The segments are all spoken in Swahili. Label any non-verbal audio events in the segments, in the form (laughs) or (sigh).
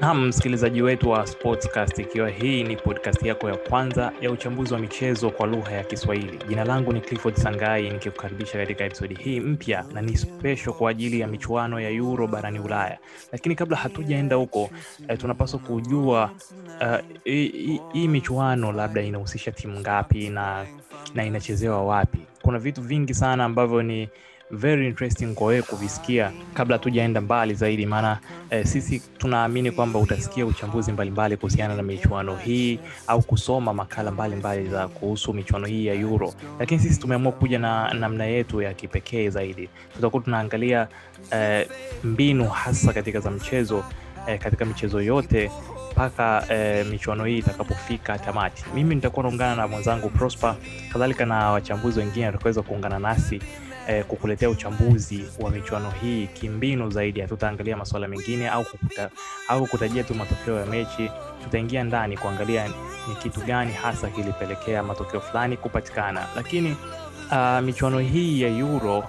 Naam, msikilizaji wetu wa Sportscast, ikiwa hii ni podcast yako ya kwanza ya uchambuzi wa michezo kwa lugha ya Kiswahili. Jina langu ni Clifford Sangai nikikukaribisha katika episodi hii mpya na ni spesho kwa ajili ya michuano ya Euro barani Ulaya. Lakini kabla hatujaenda huko eh, tunapaswa kujua hii uh, michuano labda inahusisha timu ngapi na, na inachezewa wapi. Kuna vitu vingi sana ambavyo ni very interesting kwa wewe kuvisikia kabla tujaenda mbali zaidi, maana eh, sisi tunaamini kwamba utasikia uchambuzi mbalimbali kuhusiana na michuano hii au kusoma makala mbalimbali mbali za kuhusu michuano hii ya Euro, lakini sisi tumeamua kuja na namna yetu ya kipekee zaidi. Tutakuwa tunaangalia eh, mbinu hasa katika za mchezo eh, katika michezo yote mpaka eh, michuano hii itakapofika tamati. Mimi nitakuwa naungana na mwenzangu Prosper, kadhalika na wachambuzi wengine watakaweza kuungana nasi eh, kukuletea uchambuzi wa michuano hii kimbinu zaidi. Hatutaangalia masuala mengine au kukuta, au kutajia tu matokeo ya mechi. Tutaingia ndani kuangalia ni kitu gani hasa kilipelekea matokeo fulani kupatikana. Lakini uh, michuano hii ya Euro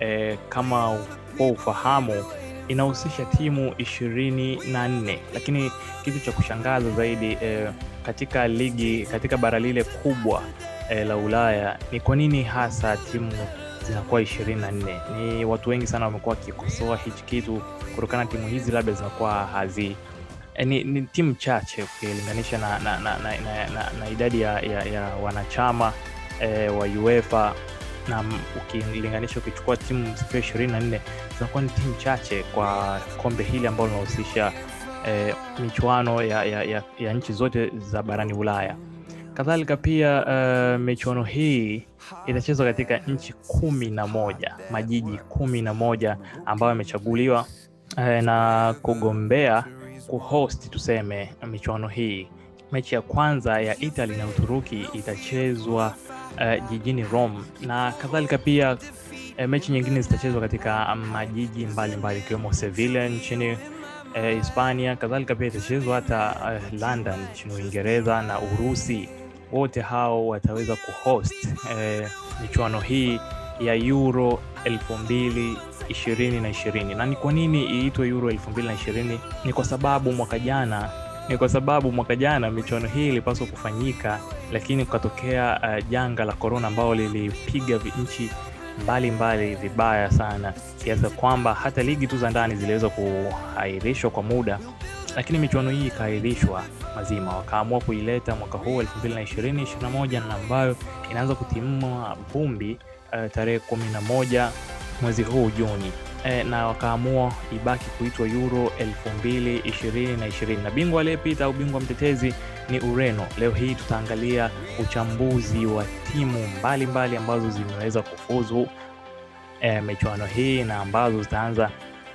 eh, kama kwa ufahamu inahusisha timu ishirini na nne lakini kitu cha kushangaza zaidi eh, katika ligi katika bara lile kubwa eh, la Ulaya ni kwa nini hasa timu zinakuwa ishirini na nne ni watu wengi sana wamekuwa wakikosoa hichi kitu kutokana timu hizi labda zinakuwa hazi eh, ni, ni timu chache ukilinganisha na, na, na, na, na, na, na idadi ya, ya, ya wanachama eh, wa UEFA na ukilinganisha ukichukua timu zikiwa ishirini na nne zinakuwa ni timu chache kwa kombe hili ambalo linahusisha eh, michuano ya, ya, ya, ya nchi zote za barani Ulaya. Kadhalika pia uh, michuano hii itachezwa katika nchi kumi na moja majiji kumi na moja ambayo yamechaguliwa uh, na kugombea kuhost tuseme michuano hii. Mechi ya kwanza ya Italy na Uturuki itachezwa uh, jijini Rome na kadhalika pia E, mechi nyingine zitachezwa katika majiji mbalimbali ikiwemo Sevilla nchini Hispania. Uh, kadhalika pia itachezwa hata e, London nchini Uingereza na Urusi. Wote hao wataweza kuhost uh, michuano hii ya Euro elfu mbili ishirini na. Na ni kwa nini iitwe Euro elfu mbili na ishirini? Ni kwa sababu mwaka jana ni kwa sababu mwaka jana michuano hii ilipaswa kufanyika, lakini kukatokea uh, janga la korona ambao lilipiga nchi mbalimbali vibaya sana, kiasi kwamba hata ligi tu za ndani ziliweza kuahirishwa kwa muda, lakini michuano hii ikaahirishwa mazima. Wakaamua kuileta mwaka huu 2020 21 na ambayo inaanza kutimua vumbi uh, tarehe 11 mwezi huu Juni e, na wakaamua ibaki kuitwa Euro 2020 na bingwa aliyepita au bingwa mtetezi ni Ureno. Leo hii tutaangalia uchambuzi wa timu mbalimbali mbali ambazo zimeweza kufuzu e, michuano hii na ambazo zitaanza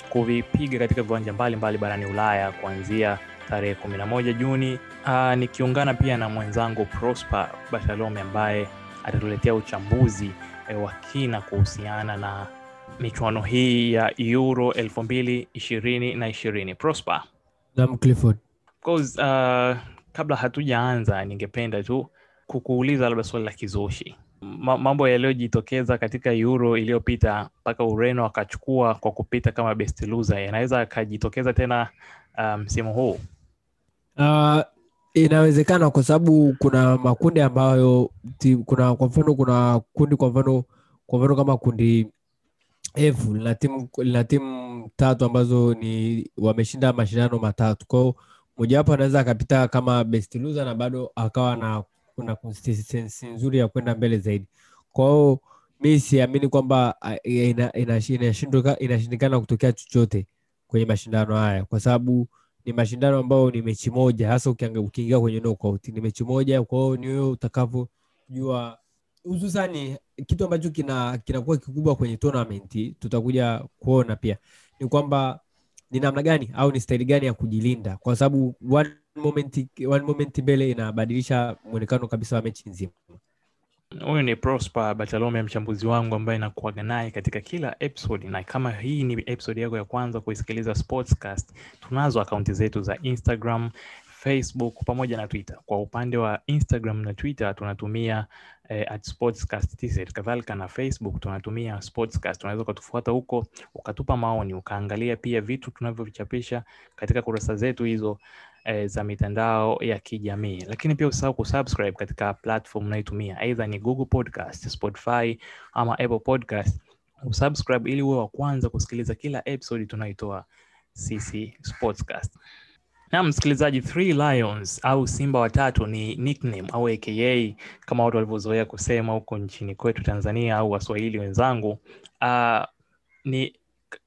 kuvipiga katika viwanja mbalimbali barani Ulaya kuanzia tarehe 11 Juni. Aa, nikiungana pia na mwenzangu Prosper Bashalome ambaye atatuletea uchambuzi e, wa kina kuhusiana na michuano hii ya Euro elfu mbili ishirini na ishirini. Prosper. Naam, Clifford. Because, uh, kabla hatujaanza ningependa tu kukuuliza labda swali la kizushi. Ma mambo yaliyojitokeza katika Euro iliyopita mpaka Ureno akachukua kwa kupita kama best loser yanaweza akajitokeza tena msimu um, huu? Uh, inawezekana kwa sababu kuna makundi ambayo kuna kwa mfano kuna kundi kwa mfano kwa mfano kama kundi F lina timu lina timu tatu ambazo ni wameshinda mashindano matatu. kwao mojawapo anaweza akapita kama best loser na bado akawa na kuna consistency nzuri ya kwenda mbele zaidi. kwao mi siamini kwamba inashindikana ina, ina, ina kutokea chochote kwenye mashindano haya kwa sababu ni mashindano ambayo ni mechi moja, hasa ukiingia kwenye knockout ni mechi moja. Kwa ni wewe utakavyojua hususani kitu ambacho kina kikubwa kwenye tournament tutakuja kuona pia ni kwamba ni namna gani au ni staili gani ya kujilinda, kwa sababu one moment, one moment mbele inabadilisha mwonekano kabisa wa mechi nzima. Huyu ni Prosper Bartolome, mchambuzi wangu ambaye nakuaga naye katika kila episode, na kama hii ni episode yako ya kwanza kuisikiliza Sportscast, tunazo akaunti zetu za Instagram, facebook pamoja na twitter. Kwa upande wa instagram na twitter tunatumia eh, kadhalika na facebook tunatumia sportscast. Unaweza ukatufuata huko ukatupa maoni ukaangalia pia vitu tunavyovichapisha katika kurasa zetu hizo eh, za mitandao ya kijamii. Lakini pia usahau kusubscribe katika platform unayotumia aidha ni google podcast spotify ama apple podcast. Usubscribe ili uwe wa kwanza kusikiliza kila episode tunayoitoa sisi sportscast. Na msikilizaji three lions au simba watatu ni nickname au aka kama watu walivyozoea kusema huko nchini kwetu tanzania au waswahili wenzangu. Uh, ni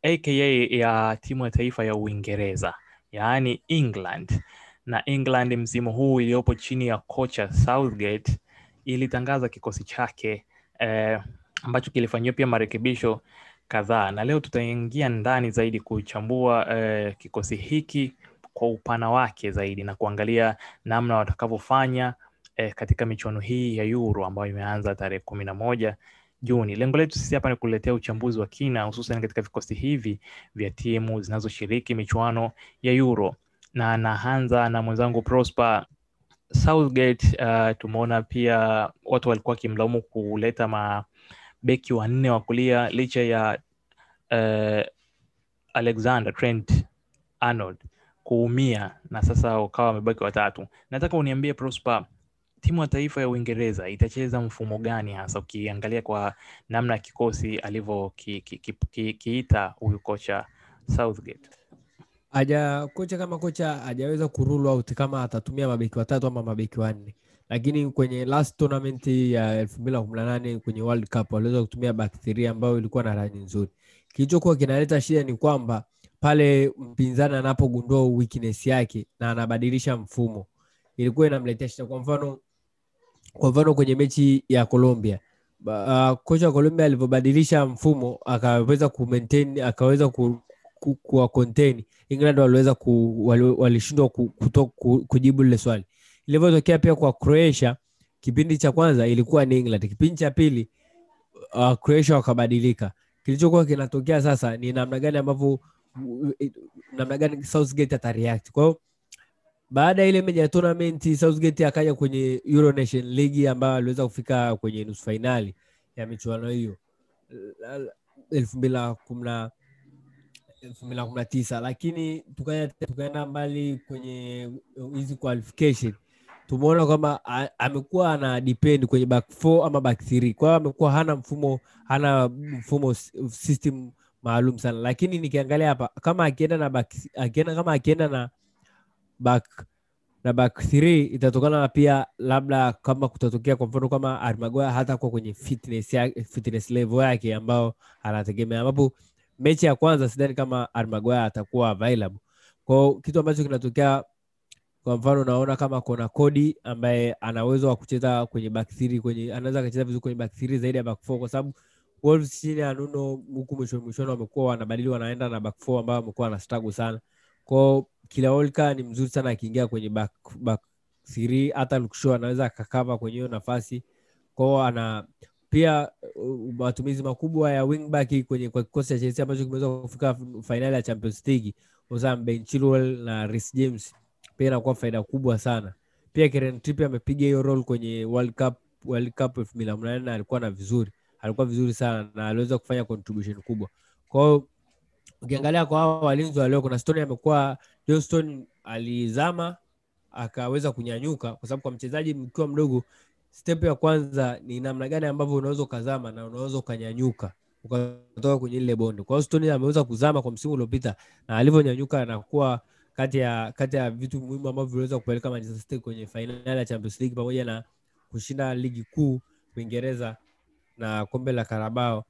aka ya timu ya taifa ya uingereza yaani england. Na england msimu huu iliyopo chini ya kocha southgate ilitangaza kikosi chake eh, ambacho kilifanyiwa pia marekebisho kadhaa. Na leo tutaingia ndani zaidi kuchambua eh, kikosi hiki kwa upana wake zaidi na kuangalia namna watakavyofanya eh, katika michuano hii ya Euro ambayo imeanza tarehe kumi na moja Juni. Lengo letu sisi hapa ni kuletea uchambuzi wa kina, hususan katika vikosi hivi vya timu zinazoshiriki michuano ya Euro, na naanza na mwenzangu Prosper Southgate. Uh, tumeona pia watu walikuwa wakimlaumu kuleta mabeki wanne wa kulia licha ya uh, Alexander Trent Arnold kuumia na sasa ukawa wamebaki watatu. Nataka uniambie Prosper, timu ya taifa ya Uingereza itacheza mfumo gani hasa ukiangalia kwa namna kikosi alivyokiita ki, ki, ki, ki huyu kocha Southgate? Aja kocha kama kocha hajaweza kurule out kama atatumia mabeki watatu ama mabeki wanne, lakini kwenye last tournament ya elfu mbili na kumi na nane kwenye World Cup waliweza kutumia back three ambayo ilikuwa na rangi nzuri. Kilichokuwa kinaleta shida ni kwamba pale mpinzani anapogundua weakness yake na anabadilisha mfumo ilikuwa inamletea shida. Kwa mfano kwa mfano kwenye mechi ya Colombia uh, kocha wa Colombia alivyobadilisha mfumo akaweza ku maintain akaweza ku, ku, kuwa England waliweza walishindwa ku, ku, kujibu lile swali. Ilivyotokea pia kwa Croatia, kipindi cha kwanza ilikuwa ni England, kipindi cha pili uh, Croatia wakabadilika. Kilichokuwa kinatokea sasa ni namna gani ambavyo namna gani Southgate atareact. Kwa hiyo baada ya ile meja ya tournament Southgate akaja kwenye Euro Nation League ambayo aliweza kufika kwenye nusu fainali ya michuano hiyo. Elfu mbili na kumi na elfu mbili na kumi na tisa. Lakini tukaenda tukaenda mbali kwenye hizi qualification. Tumeona kwamba amekuwa ana depend kwenye back four ama back three. Kwa hiyo amekuwa hana mfumo hana mfumo system maalum sana. Lakini nikiangalia hapa kama akienda na back, akienda kama akienda na back na back three itatokana pia labda kama kutatokea kwa mfano kama Armagoya hata kwa kwenye fitness, ya, fitness level yake ambao anategemea. Ambapo mechi ya kwanza sidhani kama Armagoya atakuwa available. Kwao kitu ambacho kinatokea kwa mfano naona kama kuna Kodi ambaye ana uwezo wa kucheza kwenye back three kwenye anaweza akacheza vizuri kwenye back three zaidi ya back four kwa sababu Wolves chini ya Nuno huku mwishoni mwishoni wamekuwa wanabadili wanaenda na back four ambao wamekuwa na struggle sana kwao kila Olka ni mzuri sana akiingia kwenye back, back three. Hata Lukshaw anaweza akakava kwenye hiyo nafasi. Kwao ana pia uh, matumizi makubwa ya wingback kwenye kwa kikosi cha Chelsea ambacho kimeweza kufika fainali ya Champions League. Hususan Ben Chilwell na Reece James. Pia inakuwa faida kubwa sana. Pia Kieran Trippier amepiga hiyo role kwenye World Cup World Cup 2018 na alikuwa na vizuri. Alikuwa vizuri sana na aliweza kufanya contribution kubwa. Kwa hiyo ukiangalia kwa hawa walinzi wa kuna Stone amekuwa johnston alizama akaweza kunyanyuka kwa sababu kwa mchezaji mkiwa mdogo step ya kwanza ni namna gani ambavyo unaweza ukazama na unaweza ukanyanyuka ukatoka kwenye ile bonde kwa Stone ameweza kuzama kwa msimu uliopita na alivyonyanyuka anakuwa kati ya kati ya vitu muhimu ambavyo viliweza kupeleka Manchester City kwenye fainali ya Champions League pamoja na kushinda ligi kuu Uingereza na kombe la Carabao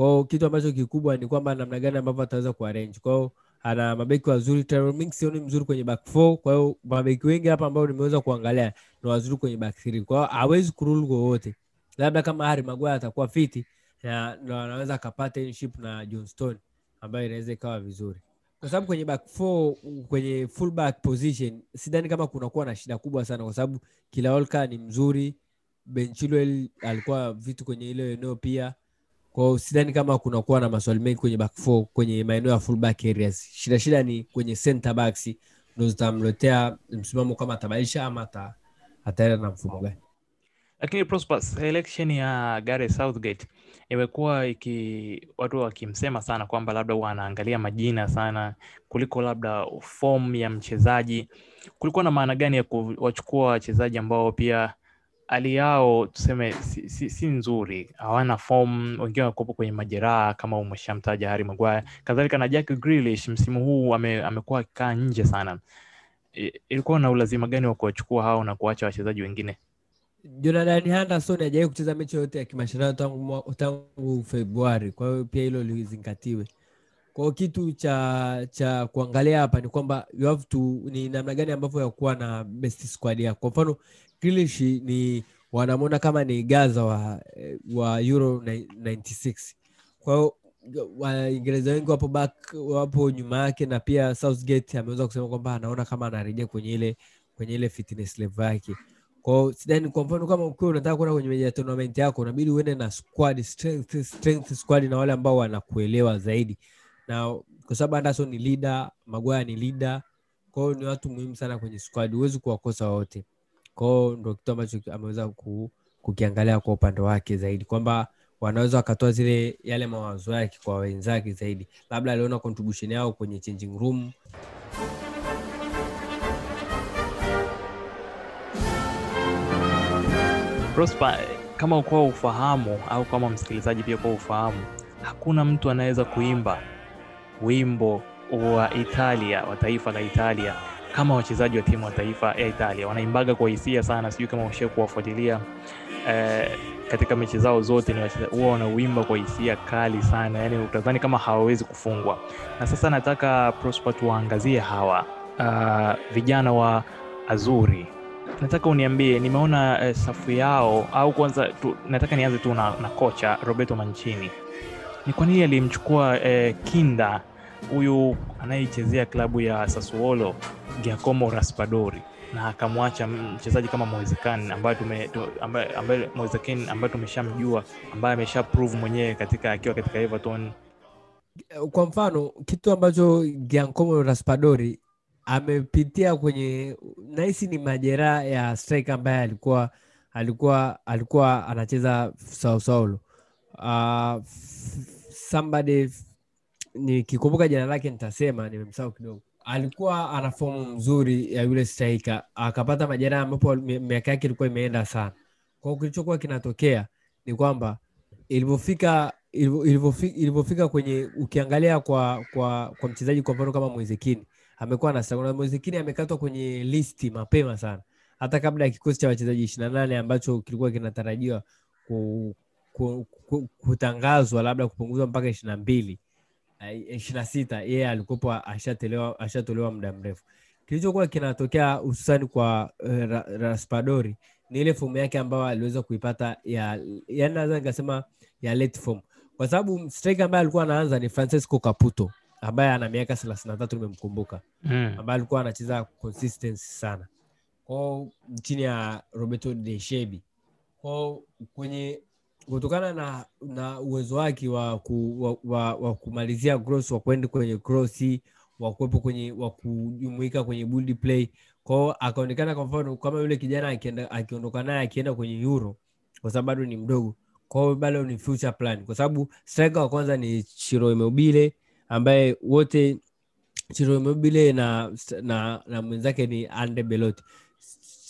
kwao kitu ambacho kikubwa ni kwamba namna gani ambavyo ataweza kuarrange. Kwao ana mabeki wazuri Tyrone Mings sioni mzuri kwenye back four. Kwa hiyo mabeki wengi hapa ambao nimeweza kuangalia ni wazuri kwenye back three. Kwa hiyo hawezi kurule wowote. Labda kama Harry Maguire atakuwa fiti na ndo anaweza akapata partnership na John ambayo inaweza ikawa vizuri. Kwa sababu kwenye back four kwenye full back position sidhani kama kunakuwa na shida kubwa sana kwa sababu kila Olka ni mzuri. Ben alikuwa vitu kwenye ile eneo pia kwao sidhani kama kunakuwa na maswali mengi kwenye back four kwenye maeneo ya fullback areas shida shida ni kwenye center backs ndo zitamletea msimamo kama atabadilisha ama ata, ataenda na mfumo gani lakini Prosper, selection ya Gareth Southgate imekuwa iki watu wakimsema sana kwamba labda huwa anaangalia majina sana kuliko labda form ya mchezaji. Kulikuwa na maana gani ya kuwachukua wachezaji ambao pia hali yao tuseme si, si, si nzuri, hawana form, wengine wakopo kwenye majeraha kama umeshamtaja Harry Maguire, kadhalika na Jack Grealish msimu huu ame, amekuwa akikaa nje sana. Ilikuwa na ulazima gani wa kuwachukua hao na kuacha wachezaji wengine? Jonathan Henderson hajawahi kucheza mechi yoyote ya kimashindano tangu, tangu Februari, kwa hiyo pia hilo lizingatiwe. Kwa kitu cha cha kuangalia hapa ni kwamba you have to ni namna gani ambavyo ya kuwa na best squad yako. Kwa mfano Grealish ni wanamwona kama ni Gaza wa, wa Euro 96 kwa hiyo Waingereza wengi wapo back, wapo nyuma yake, na pia Southgate ameweza kusema kwamba anaona kama anarejea kwenye ile kwenye ile fitness level yake. Kwao sidhani kwa mfano kama ukiwa unataka kwenda kwenye meja tournament yako unabidi uende na squad strength, strength squad na wale ambao wanakuelewa zaidi na kwa sababu Anderson ni leader Maguire ni leader kwao ni watu muhimu sana kwenye squad huwezi kuwakosa wote. Kwao ndo kitu ambacho ameweza ku, kukiangalia kwa upande wake zaidi kwamba wanaweza wakatoa zile yale mawazo yake kwa wenzake zaidi. Labda aliona contribution yao kwenye changing room. Prosper, kama ukuwa ufahamu au kama msikilizaji pia kwa ufahamu, hakuna mtu anaweza kuimba wimbo wa Italia wa taifa la Italia kama wachezaji wa timu wa taifa ya Italia wanaimbaga kwa hisia sana. Sijui kama ushe kuwafuatilia eh, katika mechi zao zote ni huwa wanauimba kwa hisia kali sana, yani utadhani kama hawawezi kufungwa. Na sasa nataka Prosper tuwaangazie hawa uh, vijana wa Azuri nataka uniambie nimeona eh, safu yao au kwanza tu, nataka nianze tu na, na kocha roberto mancini ni kwa nini alimchukua eh, kinda huyu anayechezea klabu ya sassuolo giacomo raspadori na akamwacha mchezaji kama moezekan ambaye ambaye, tumeshamjua ambaye amesha prove mwenyewe katika akiwa katika everton kwa mfano kitu ambacho Giacomo Raspadori amepitia kwenye nahisi ni majeraha ya striker ambaye alikuwa alikuwa alikuwa anacheza Sao. Uh, somebody nikikumbuka jina lake nitasema, nimemsahau kidogo. Alikuwa ana fomu mzuri ya yule striker, akapata majeraha ambapo miaka yake ilikuwa imeenda sana. kwao kilichokuwa kinatokea ni kwamba ilivyofika ilivyo- ilivyofika kwenye ukiangalia kwa kwa kwa mchezaji kwa mfano kama mwezekini amekuwa na na Moisekini amekatwa kwenye listi mapema sana hata kabla ya kikosi cha wachezaji ishirini na nane ambacho kilikuwa kinatarajiwa kutangazwa labda kupunguzwa mpaka ishirini na mbili ishirini na sita yeye alikuwa ashatolewa ashatolewa muda mrefu. Kilichokuwa kinatokea hususani kwa uh, raspadori ni ile fomu yake ambayo aliweza kuipata ya yani naweza nikasema ya late form. Kwa sababu striker ambaye alikuwa anaanza ni Francesco Caputo ambaye ana miaka thelathini na tatu nimemkumbuka. Mm. ambaye alikuwa anacheza consistency sana. Kwao chini ya Roberto De Shebi kwao kwenye kutokana na na uwezo wake wa, ku, wa, wa, wa kumalizia cross wa kwenda kwenye cross wa kuwepo kwenye wa kujumuika kwenye build play kwao akaonekana kwa mfano kama yule kijana akienda akiondoka naye akienda kwenye euro kwa sababu bado ni mdogo. Kwao bado ni future plan kwa sababu striker wa kwanza ni Chiro Immobile ambaye wote Chiro Immobile na, na, na mwenzake ni Andre Belotti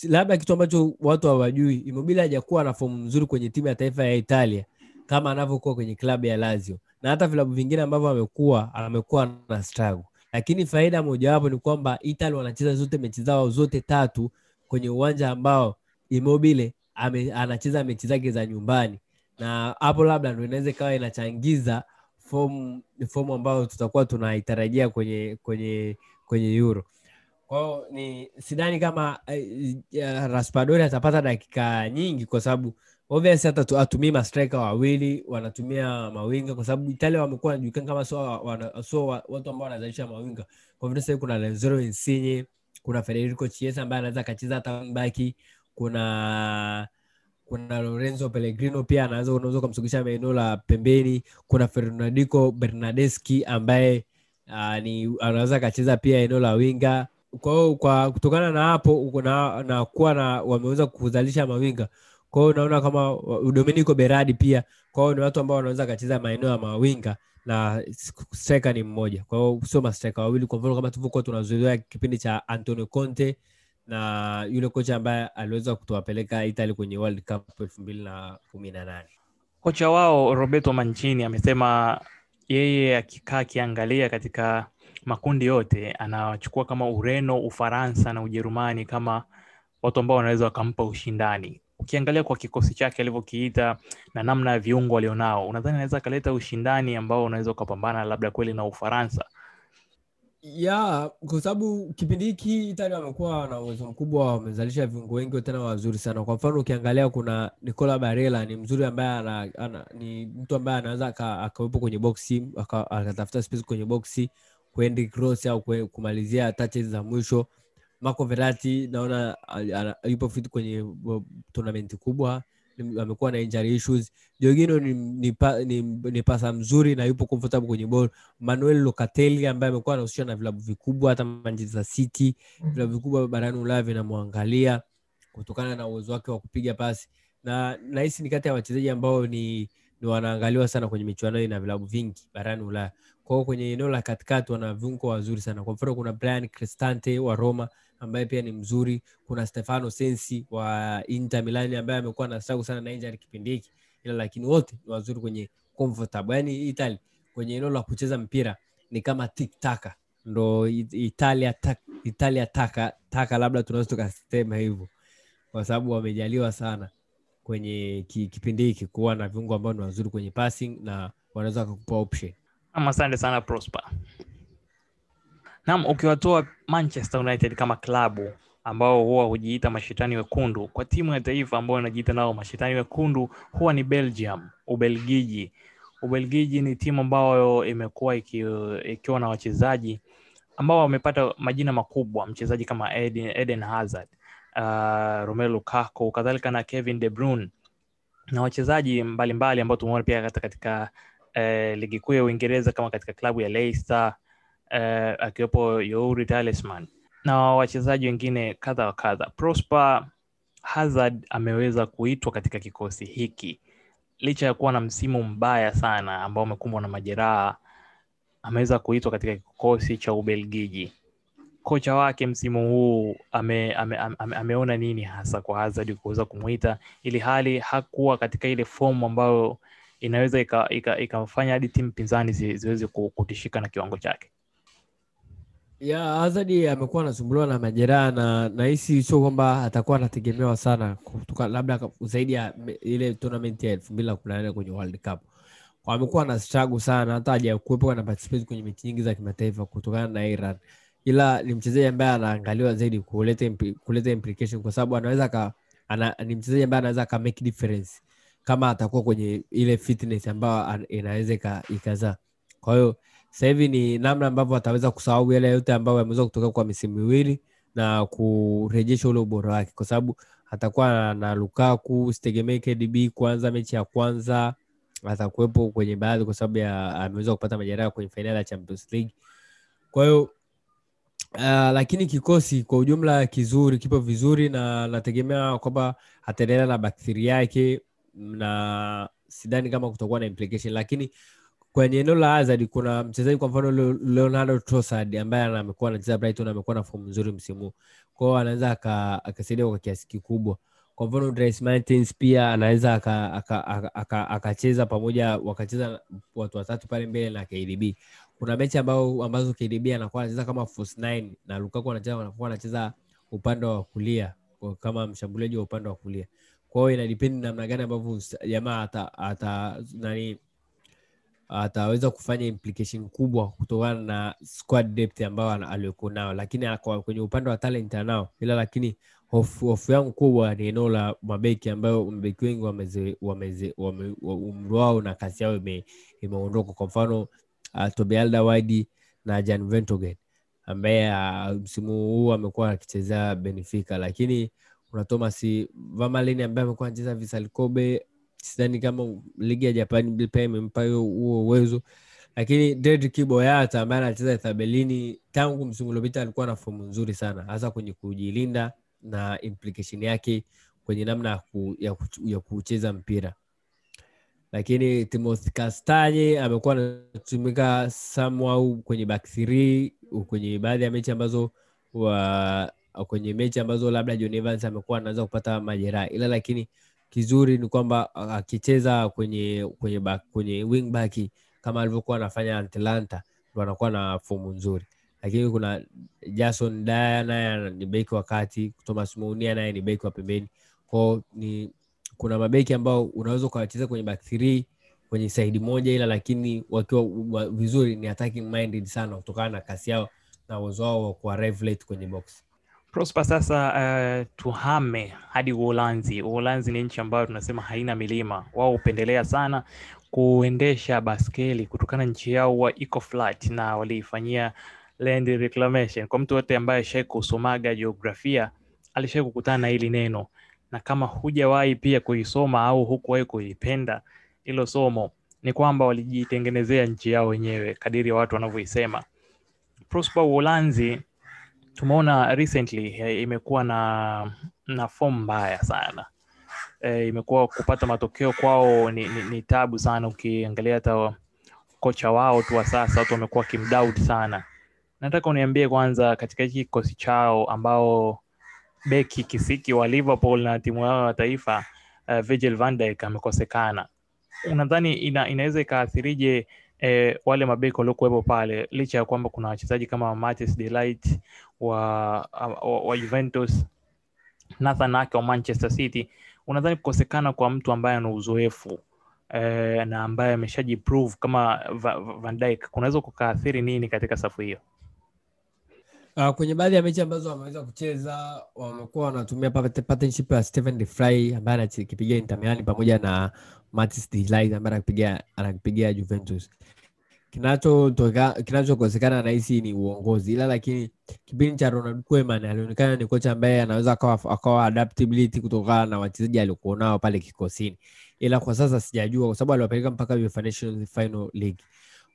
labda kitu ambacho watu hawajui Immobile hajakuwa na fomu nzuri kwenye timu ya taifa ya Italia kama anavyokuwa kwenye klabu ya Lazio. Na hata vilabu vingine ambavyo amekuwa amekuwa na struggle. Lakini faida mojawapo ni kwamba Italy wanacheza zote mechi zao zote tatu kwenye uwanja ambao Immobile ame, anacheza mechi zake za nyumbani. Na hapo labda ndo inaweza ikawa inachangiza fomu fomu ambayo tutakuwa tunaitarajia kwenye kwenye kwenye Euro. Kwa hiyo ni sidhani kama uh, Raspadori atapata dakika nyingi kwa sababu obviously hata atumii mastrika wawili, wanatumia mawinga kwa sababu Italia wamekuwa wanajulikana kama sio sio watu ambao wanazalisha mawinga. Kwa vile sasa kuna Lazzaro Insigne, kuna Federico Chiesa ambaye anaweza akacheza hata baki, kuna kuna Lorenzo Pellegrino pia anaweza unaweza ukamsugisha maeneo la pembeni. Kuna Fernandinho Bernardeschi ambaye uh, ni anaweza akacheza pia eneo la winga. Kwa hiyo kwa kutokana na hapo uko na, na kuwa na wameweza kuzalisha mawinga. Kwa hiyo unaona kama wa- Domenico Berardi pia kwa hiyo ni watu ambao wanaweza kacheza maeneo ya mawinga na striker ni mmoja. Kwa hiyo sio mastrika wawili kwa mfano kama tulivyokuwa tunazoea kipindi cha Antonio Conte na yule kocha ambaye aliweza kutuwapeleka Italy kwenye World Cup elfu mbili na kumi na nane. Kocha wao Roberto Mancini amesema yeye akikaa akiangalia katika makundi yote anawachukua kama Ureno, Ufaransa na Ujerumani kama watu ambao wanaweza wakampa ushindani. Ukiangalia kwa kikosi chake alivyokiita na namna ya viungo walionao, unadhani anaweza akaleta ushindani ambao unaweza ukapambana labda kweli na Ufaransa? ya kwa sababu kipindi hiki Italia wamekuwa na uwezo mkubwa, wamezalisha viungo wengi tena wazuri sana. Kwa mfano ukiangalia kuna Nicola Barella ni mzuri ambaye ana, ana, ni mtu ambaye anaweza akawepo kwenye boksi aka- akatafuta space kwenye boksi kuendi cross au kumalizia touches za mwisho. Marco Verratti naona yupo fit kwenye tournament kubwa, amekuwa na injury issues. Jorginho ni, ni, ni, ni pasa mzuri na yupo comfortable kwenye ball Manuel Locatelli ambaye amekuwa anahusishwa na vilabu vikubwa hata Manchester City, vilabu vikubwa barani Ulaya vinamwangalia kutokana na uwezo wake wa kupiga pasi, na nahisi ni kati ya wachezaji ambao ni, ni wanaangaliwa sana kwenye michuano na vilabu vingi barani Ulaya. Kwa kwenye eneo la katikati wana viungo wazuri sana. Kwa mfano kuna Brian Cristante wa Roma ambaye pia ni mzuri. Kuna Stefano Sensi wa Inter Milan ambaye amekuwa na struggle sana na injury kipindi hiki, ila lakini wote ni wazuri kwenye comfortable. Yani Italy kwenye eneo la kucheza mpira ni kama tik taka, ndo Italia taka, Italia taka taka, labda tunaweza tukasema hivyo, kwa sababu wamejaliwa sana kwenye kipindi hiki kuwa na viungo ambao ni wazuri kwenye passing na wanaweza kukupa option. Asante sana Prosper. Naam, ukiwatoa Manchester United kama klabu ambao huwa hujiita mashetani wekundu, kwa timu ya taifa ambao inajiita nao mashetani wekundu huwa ni Belgium, Ubelgiji. Ubelgiji ni timu ambayo imekuwa ikiwa na wachezaji ambao wamepata majina makubwa, mchezaji kama Eden, Eden Hazard, uh, Romelu Lukaku, kadhalika na Kevin De Bruyne na wachezaji mbalimbali ambao tumeona pia hata katika eh, ligi kuu ya Uingereza kama katika klabu ya Leicester eh, akiwepo Youri Talisman na wachezaji wengine kadha wa kadha. Prosper Hazard ameweza kuitwa katika kikosi hiki licha ya kuwa na msimu mbaya sana ambao umekumbwa na majeraha, ameweza kuitwa katika kikosi cha Ubelgiji. Kocha wake msimu huu ame, ame, ame, ameona nini hasa kwa Hazard kuweza kumwita, ili hali hakuwa katika ile fomu ambayo inaweza ikamfanya ika, ikamfanya hadi timu pinzani zi, ziweze ku- kutishika na kiwango chake. ya Hazard amekuwa anasumbuliwa na majeraha na nahisi sio kwamba atakuwa anategemewa sana kutoka labda zaidi ya ile tournament ya elfu mbili na kumi na nane kwenye World Cup. Amekuwa na struggle sana, hata hajakuwepo na participate kwenye mechi nyingi za kimataifa kutokana na Iran, ila ni mchezaji ambaye anaangaliwa zaidi kuleta kuleta implication kwa sababu anaweza ka, ana, ni mchezaji ambaye anaweza ka make difference kama atakuwa kwenye ile fitness ambayo inaweza ikazaa. Kwa hiyo hivi ni namna ambavyo ataweza kusahau yale yote ambayo yameweza kutokea kwa misimu miwili na kurejesha ule ubora wake, kwa sababu atakuwa na, na Lukaku. sitegemee KDB kwanza mechi ya kwanza, atakuwepo kwenye baadhi kwa sababu ameweza kupata majeraha kwenye fainali ya Champions League. Kwa hiyo Uh, lakini kikosi kwa ujumla kizuri, kipo vizuri na nategemea kwamba ataendelea na bakthiri yake na sidhani kama kutakuwa na implication, lakini kwenye eneo la Hazard kuna mchezaji kwa mfano Leonardo Trossard ambaye amekuwa anacheza Brighton, amekuwa na fomu nzuri msimu kwa anaweza akasaidia kwa kiasi kikubwa. Kwa mfano Dries pia anaweza akacheza aka, aka, aka, akacheza pamoja, wakacheza watu watatu pale mbele na KDB. Kuna mechi ambao ambazo KDB anakuwa anacheza kama false nine na Lukaku anacheza upande wa kulia kama mshambuliaji wa upande wa kulia. Kwa hiyo inadipendi namna gani ambavyo jamaa ata, ata nani ataweza kufanya implication kubwa kutokana na squad depth ambayo aliyokuwa nao, lakini kwa- kwenye upande wa talent anao, ila lakini hofu hofu yangu kubwa ni eneo la mabeki ambayo mabeki wengi wameze, wameze, wame, umri wao na kasi yao imeondoka. Kwa mfano uh, Toby Alderweireld na Jan Vertonghen ambaye uh, msimu huu amekuwa akichezea Benfica, lakini kuna Thomas Vermaelen ambaye amekuwa anacheza Kobe sidhani kama ligi ya Japani pia imempa huo uwezo, lakini Dedrick Boyata ambaye anacheza Thabelini tangu msimu uliopita alikuwa na fomu nzuri sana hasa kwenye kujilinda na implication yake kwenye namna ku, ya, ya kucheza mpira. Lakini Timothy Kastanye amekuwa anatumika somehow kwenye back kwenye baadhi ya mechi ambazo wa, kwenye mechi ambazo labda John Evans amekuwa anaanza kupata majeraha, ila lakini kizuri ni kwamba akicheza kwenye kwenye back, kwenye wing back kama alivyokuwa anafanya Atlanta ndo anakuwa na fomu nzuri, lakini kuna Jason Daya naye ni beki wa kati, Thomas Mounia naye ni beki wa pembeni. Kwao ni kuna mabeki ambao unaweza ukawacheza kwenye back three kwenye saidi moja, ila lakini wakiwa vizuri ni attacking minded sana kutokana na kasi yao na uwezo wao wa kuarrive late kwenye box. Prosper, sasa uh, tuhame hadi Uholanzi. Uholanzi ni nchi ambayo tunasema haina milima. Wao hupendelea sana kuendesha baskeli kutokana nchi yao wa iko flat na waliifanyia land reclamation. Kwa mtu yote ambaye ashai kusomaga jiografia alishai kukutana na hili neno, na kama hujawahi pia kuisoma au hukuwahi kuipenda hilo somo, ni kwamba walijitengenezea nchi yao wenyewe kadiri ya watu wanavyoisema. Prosper, Uholanzi tumeona recently eh, imekuwa na na form mbaya sana. E, imekuwa kupata matokeo kwao ni, ni, ni tabu sana. Ukiangalia hata kocha wao tu wa sasa watu wamekuwa kimdoubt sana. Nataka uniambie kwanza katika hiki kikosi chao ambao beki kisiki wa liverpool na timu yao ya taifa uh, Virgil van Dijk amekosekana. Unadhani ina, inaweza ikaathirije eh, wale mabeki waliokuwepo pale licha ya kwamba kuna wachezaji kama Matthijs de Ligt wa, wa, wa Juventus Nathan Ake wa Manchester City unadhani kukosekana kwa mtu ambaye ana uzoefu eh, na ambaye ameshajiprove kama Va- Va- Van Dijk kunaweza kukaathiri nini katika safu hiyo Uh, kwenye baadhi ya mechi ambazo wameweza kucheza wamekuwa wanatumia partnership ya Stephen De Vrij ambaye anakipigia Inter Milan pamoja na Matis de Ligt ambaye anakipigia anakipigia Juventus. Kinachokosekana nahisi ni uongozi, ila lakini kipindi cha Ronald Koeman alionekana ni kocha ambaye anaweza akawa, akawa adaptability kutokana na wachezaji aliokuwa nao pale kikosini, ila kwa sasa sijajua kwa sababu aliwapeleka mpaka Final League.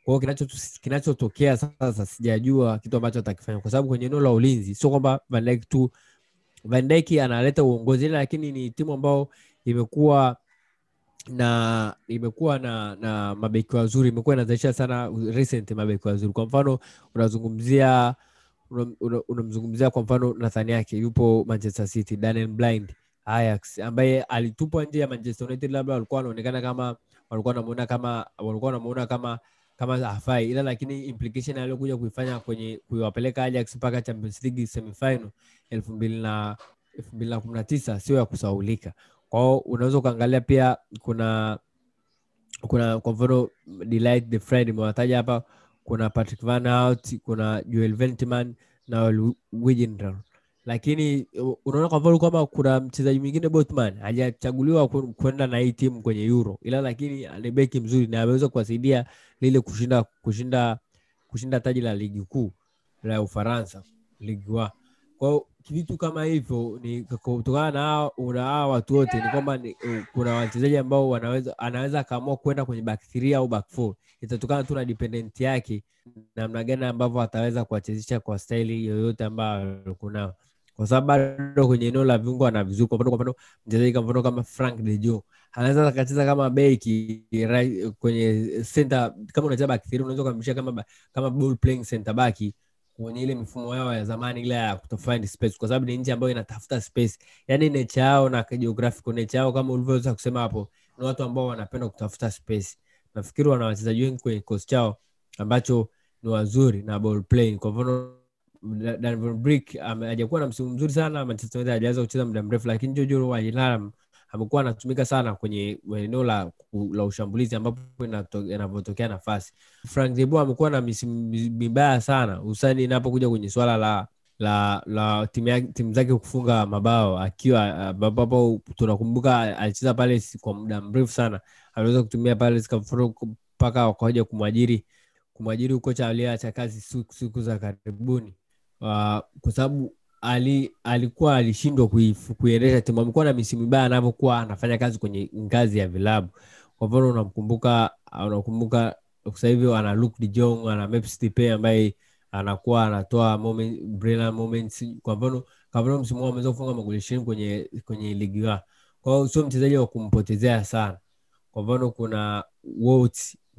Kwa hiyo kinacho- kinachotokea sasa sijajua kitu ambacho atakifanya. Kwa sababu kwenye eneo la ulinzi sio kwamba Van tu Van analeta uongozi ila lakini ni timu ambayo imekuwa na imekuwa na na mabeki wazuri imekuwa inazalisha sana recent mabeki wazuri. Kwa mfano unazungumzia unamzungumzia una- unamzungumzia kwa mfano Nathan yake yupo Manchester City Daniel Blind Ajax ambaye alitupwa nje ya Manchester United labda walikuwa wanaonekana kama walikuwa wanamuona kama walikuwa wanamuona kama kama hafai. Ila lakini implication aliyokuja kuifanya kwenye kuwapeleka Ajax mpaka Champions League semifinal elfu mbili na elfu mbili na kumi na tisa sio ya kusaulika kwao unaweza ukaangalia pia kuna kuna kwa mfano Delight the friend imewataja hapa. Kuna Patrick Van out kuna Joel Veltman na wijindral lakini unaona kwa mfano kwamba kuna mchezaji mwingine Botman hajachaguliwa kwenda na hii timu kwenye Euro, ila lakini ni mzuri na ameweza kuwasaidia lile kushinda kushinda kushinda taji la ligi kuu la Ufaransa Ligue 1. Kwa vitu kama hivyo ni kutokana na una hawa watu wote ni kwamba kuna wachezaji ambao wanaweza anaweza akaamua kwenda kwenye back three au back four itatokana tu na dependent yake namna gani ambavyo ataweza kuwachezesha kwa staili yoyote ambayo nayo kwa sababu bado kwenye eneo la viungo ana vizuri. Kwa mfano, mchezaji kama mfano kama Frank de Jong anaweza akacheza kama beki kwenye center. Kama unacheza back three, unaweza kumshia kama kama ball playing center back kwenye ile mifumo yao ya zamani ile ya kutofind space, kwa sababu ni nchi ambayo inatafuta space, yani nature yao na geographical nature yao, kama ulivyoweza kusema hapo, ni watu ambao wanapenda kutafuta space. Nafikiri wana wachezaji wengi kwenye kikosi chao ambacho ni wazuri na ball playing. Kwa mfano Danvon ame- hajakuwa na msimu mzuri sana Manchester United, hajaweza kucheza muda mrefu, lakini Jojo Wijnaldum amekuwa anatumika sana kwenye eneo la, la ushambulizi ambapo inavyotokea nafasi. Frank de amekuwa na misimu mibaya sana, hususani inapokuja kwenye swala la la la timu zake kufunga mabao akiwa ambapo tunakumbuka alicheza pale kwa muda mrefu sana, aliweza kutumia pale mpaka wakaja kumwajiri kumwajiri ukocha aliyeacha kazi siku za karibuni uh, kwa sababu ali, alikuwa alishindwa kuiendesha timu. Amekuwa na misimu mibaya anavyokuwa anafanya kazi kwenye ngazi ya vilabu. Kwa mfano unamkumbuka unakumbuka sasa hivi ana Luke de Jong ana Memphis ambaye anakuwa anatoa moment, brilliant moments. Kwa mfano Cavani msimu huu ameweza kufunga magoli ishirini kwenye kwenye ligi ya. Kwa hiyo sio mchezaji wa kumpotezea sana. Kwa mfano kuna Wout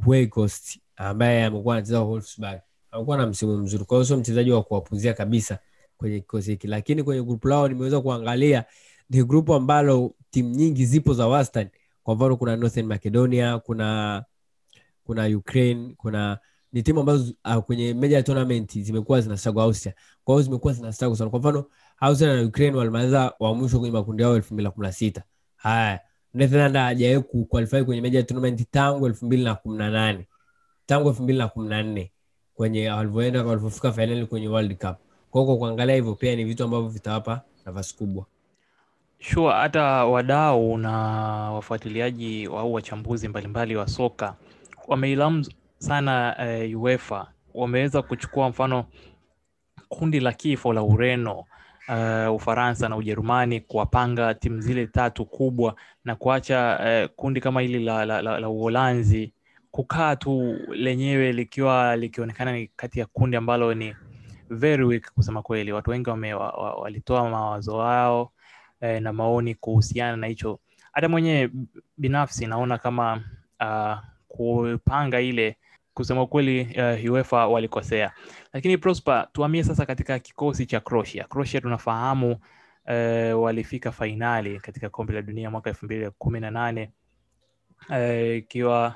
Weghorst ambaye amekuwa anacheza Wolfsburg. Amekuwa na msimu mzuri. Kwa hiyo sio mchezaji wa kuwapuzia kabisa kwenye kikosi hiki. Lakini kwenye grupu lao nimeweza kuangalia ni grupu ambalo timu nyingi zipo za wastani kwa mfano kuna Northern Macedonia kuna kuna Ukraine kuna ni timu ambazo uh, kwenye major tournament zimekuwa zinastruggle Austria. Kwa hiyo zimekuwa zinastruggle sana. Kwa mfano Austria na Ukraine walimaliza wa mwisho kwenye makundi yao elfu mbili na kumi na sita. Haya Netherland hajawahi kuqualify kwenye major tournament tangu elfu mbili na kumi na nane. Tangu elfu mbili na kumi na nne kwenye walivyoenda walivyofika fainali kwenye World Cup kwa kuangalia hivyo pia ni vitu ambavyo vitawapa nafasi kubwa Sure, hata wadau na wafuatiliaji au wachambuzi mbalimbali wa soka wameilamu sana uh, UEFA. Wameweza kuchukua mfano kundi la kifo la Ureno, uh, Ufaransa na Ujerumani, kuwapanga timu zile tatu kubwa na kuacha uh, kundi kama hili la, la, la, la Uholanzi kukaa tu lenyewe likiwa likionekana ni kati ya kundi ambalo ni very weak kusema kweli. Watu wengi wame, wa, wa, walitoa mawazo wao eh, na maoni kuhusiana na hicho. Hata mwenyewe binafsi naona kama uh, kupanga ile kusema kweli uh, UEFA walikosea. Lakini Prosper, tuhamie sasa katika kikosi cha Croatia. Croatia tunafahamu uh, walifika fainali katika kombe la dunia mwaka elfu mbili kumi na nane ikiwa uh,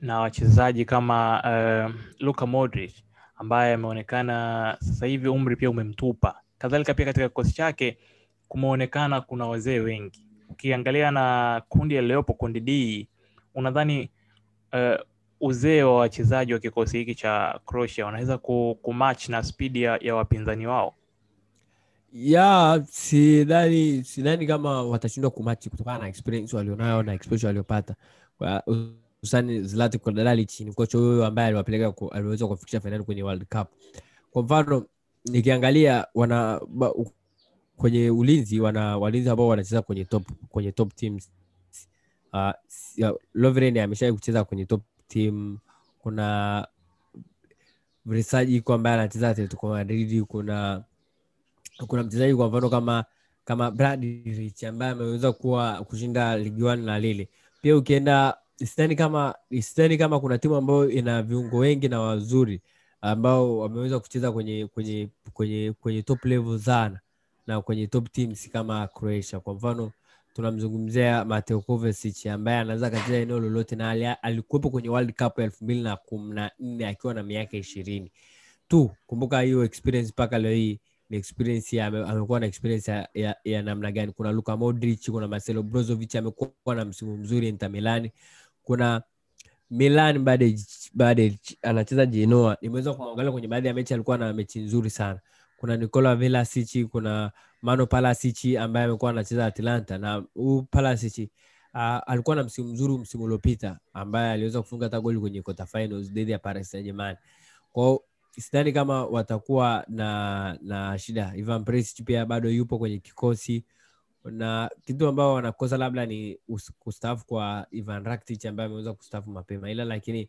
na wachezaji kama uh, Luka Modric ambaye ameonekana sasa hivi umri pia umemtupa. Kadhalika pia katika kikosi chake kumeonekana kuna wazee wengi. Ukiangalia na kundi aliyopo kundi D, unadhani uh, uzee wa wachezaji wa kikosi hiki cha Croatia wanaweza kumatch na spidi ya, ya wapinzani wao? ya sidhani sidhani kama watashindwa kumachi kutokana na experience walionayo na experience waliopata hususani Zlatan Dalic ni kocha huyo ambaye aliwapeleka aliweza kufikisha fainali kwenye World Cup. Kwa mfano nikiangalia wana ba, kwenye ulinzi wana walinzi ambao wanacheza kwenye top kwenye top teams. Uh, Lovren ameshawahi kucheza kwenye top team. Kuna Vrsajic ambaye anacheza Atletico Madrid. Kuna kuna mchezaji kwa mfano kama kama Bradrić ambaye ameweza kuwa kushinda ligi 1 na lile. Pia ukienda sidhani kama sidhani kama kuna timu ambayo ina viungo wengi na wazuri ambao wameweza kucheza kwenye kwenye kwenye kwenye top level sana na kwenye top teams kama Croatia. Kwa mfano tunamzungumzia Mateo Kovacic ambaye anaweza kacheza eneo lolote na alikuwepo kwenye World Cup elfu mbili na kumi na nne akiwa na miaka ishirini tu. Kumbuka hiyo experience mpaka leo hii ni experience ya, amekuwa na experience ya, ya, ya namna gani. Kuna Luka Modric, kuna Marcelo Brozovic amekuwa na msimu mzuri Inter Milan, kuna Milan Badejic, Badejic anacheza Genoa. Nimeweza kumwangalia kwenye baadhi ya mechi, alikuwa na mechi nzuri sana. Kuna Nicola Velasic, kuna Mano Palasic ambaye amekuwa anacheza Atlanta na huu Palasic uh, alikuwa na msimu mzuri msimu uliopita ambaye aliweza kufunga hata goli kwenye finals dhidi ya Paris Saint-Germain. Kwa sidhani kama watakuwa na na shida. Ivan pia bado yupo kwenye kikosi na kitu ambao wanakosa labda ni kustaafu kwa Ivan Rakitic ambaye ameweza kustaafu mapema, ila lakini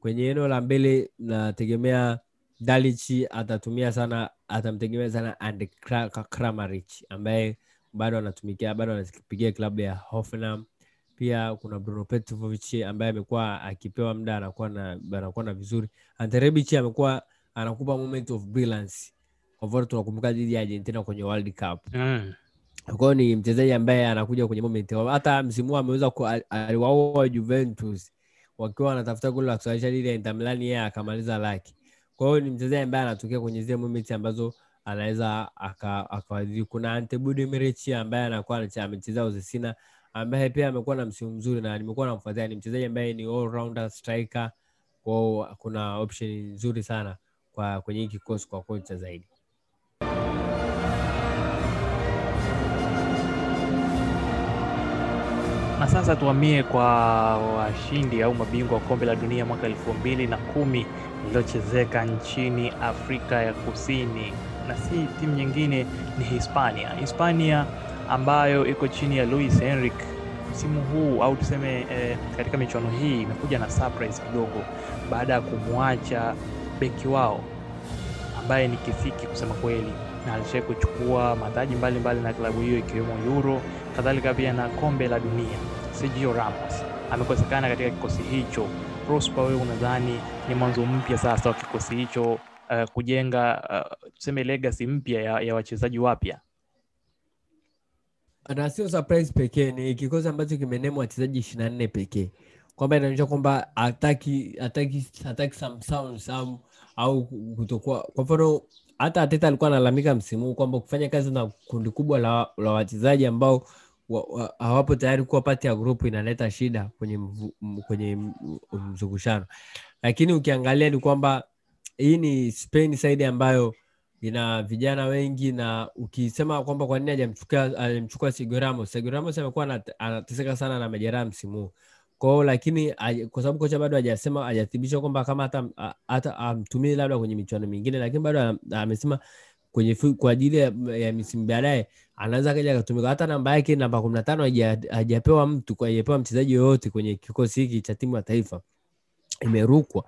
kwenye eneo la mbele nategemea Dalichi atatumia sana, atamtegemea sana and Kramaric ambaye bado anatumikia bado anapigia klabu ya Hoffenheim. Pia kuna Bruno Petrovic ambaye amekuwa akipewa muda anakuwa na anakuwa na vizuri. Ante amekuwa anakupa moment of brilliance, kwa mfano tunakumbuka dhidi ya Argentina kwenye World Cup Mm. Kwa hiyo ni mchezaji ambaye anakuja kwenye moment. Hata msimu huu ameweza aliwaua Juventus wakiwa wanatafuta goli la kusawazisha lile Inter Milan, yeye akamaliza laki. Kwa hiyo ni mchezaji ambaye anatokea kwenye zile moment ambazo anaweza akawadhiri. Kuna Ante Budimiric ambaye anakuwa amechezea Osasuna ambaye pia amekuwa na msimu mzuri na nimekuwa namfuatilia. Ni mchezaji ambaye ni all rounder striker, kwao kuna option nzuri sana kwa kwenye kikosi kwa kocha zaidi. Na sasa tuhamie kwa washindi au mabingwa wa kombe la dunia mwaka elfu mbili na kumi lililochezeka nchini Afrika ya Kusini, na si timu nyingine, ni Hispania. Hispania ambayo iko chini ya Luis Enrique. Msimu huu au tuseme eh, katika michuano hii imekuja na surprise kidogo baada ya kumwacha beki wao ambaye ni kisiki kusema kweli, na alishai kuchukua mataji mbalimbali na klabu hiyo ikiwemo Euro, kadhalika pia na kombe la dunia. Sergio Ramos amekosekana katika kikosi hicho. Prosper, wewe unadhani ni mwanzo mpya sasa wa kikosi hicho uh, kujenga uh, tuseme legacy mpya ya, ya wachezaji wapya? na sio surprise pekee, ni kikosi ambacho kimenema wachezaji ishirini na nne pekee, kwamba inaonyesha kwamba hataki hataki hataki some sounds au au kutokuwa. Kwa mfano hata Ateta alikuwa analalamika msimu huu kwamba kufanya kazi na kundi kubwa la, la wachezaji ambao hawapo tayari kuwa pati ya grupu inaleta shida kwenye mvu, kwenye mzungushano, lakini ukiangalia ni kwamba hii ni Spain saidi ambayo ina vijana wengi na ukisema kwamba kwa nini hajamchukua hajamchukua Sergio amekuwa anateseka sana na majeraha msimu huu. Kwa lakini kwa sababu kocha bado hajasema hajathibitisha kwamba kama hata amtumii labda kwenye michuano mingine, lakini bado amesema kwenye kwa ajili ya, ya misimu baadaye anaweza kaja akatumika. Hata namba yake namba kumi na tano hajapewa mtu, hajapewa mchezaji yoyote kwenye kikosi hiki cha timu ya taifa, imerukwa.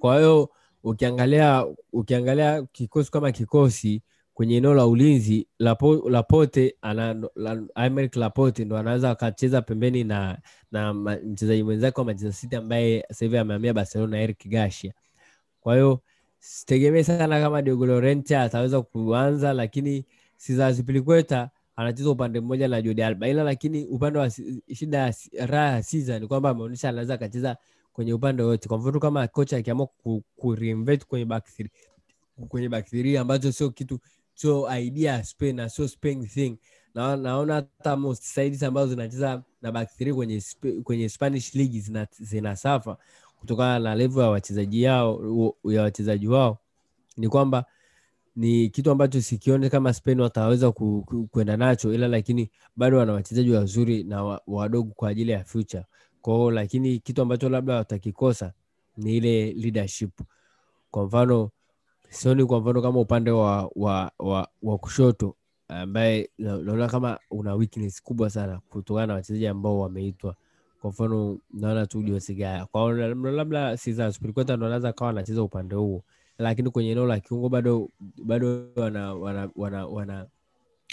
Kwa hiyo ukiangalia ukiangalia kikosi kama kikosi kwenye eneo la ulinzi Lapo- Lapote la, Laporte ndo anaweza akacheza pembeni na na mchezaji mwenzake wa Manchester City ambaye sasa hivi amehamia Barcelona Eric Garcia. Kwa hiyo sitegemee sana kama Diego Llorente ataweza kuanza, lakini Azpilicueta anacheza upande mmoja na Jordi Alba, ila lakini upande wa shida ya raha ya ni kwamba ameonyesha anaweza akacheza kwenye upande wote. Kwa mfano kama kocha akiamua ku, ku kwenye back kwenye back ambacho sio kitu sio idea Spain na sio Spain thing. Na, naona hata most sides ambazo zinacheza na back kwenye, kwenye Spanish league zina, zina kutokana na level ya wachezaji yao ya wachezaji wao ni kwamba ni kitu ambacho sikione kama Spain wataweza ku- ku- kwenda nacho, ila lakini bado wana wachezaji wazuri na wa- wadogo kwa ajili ya future kwao, lakini kitu ambacho labda watakikosa ni ile leadership. Kwa mfano sioni, kwa mfano kama upande wa, wa, wa, wa kushoto ambaye naona kama una weakness kubwa sana kutokana na wachezaji ambao wameitwa. Kwa mfano naona tu Josigaya kwao labda- Cesar ndo anaweza kawa anacheza upande huo, lakini kwenye eneo la kiungo bado bado wana, wana, wana, wana,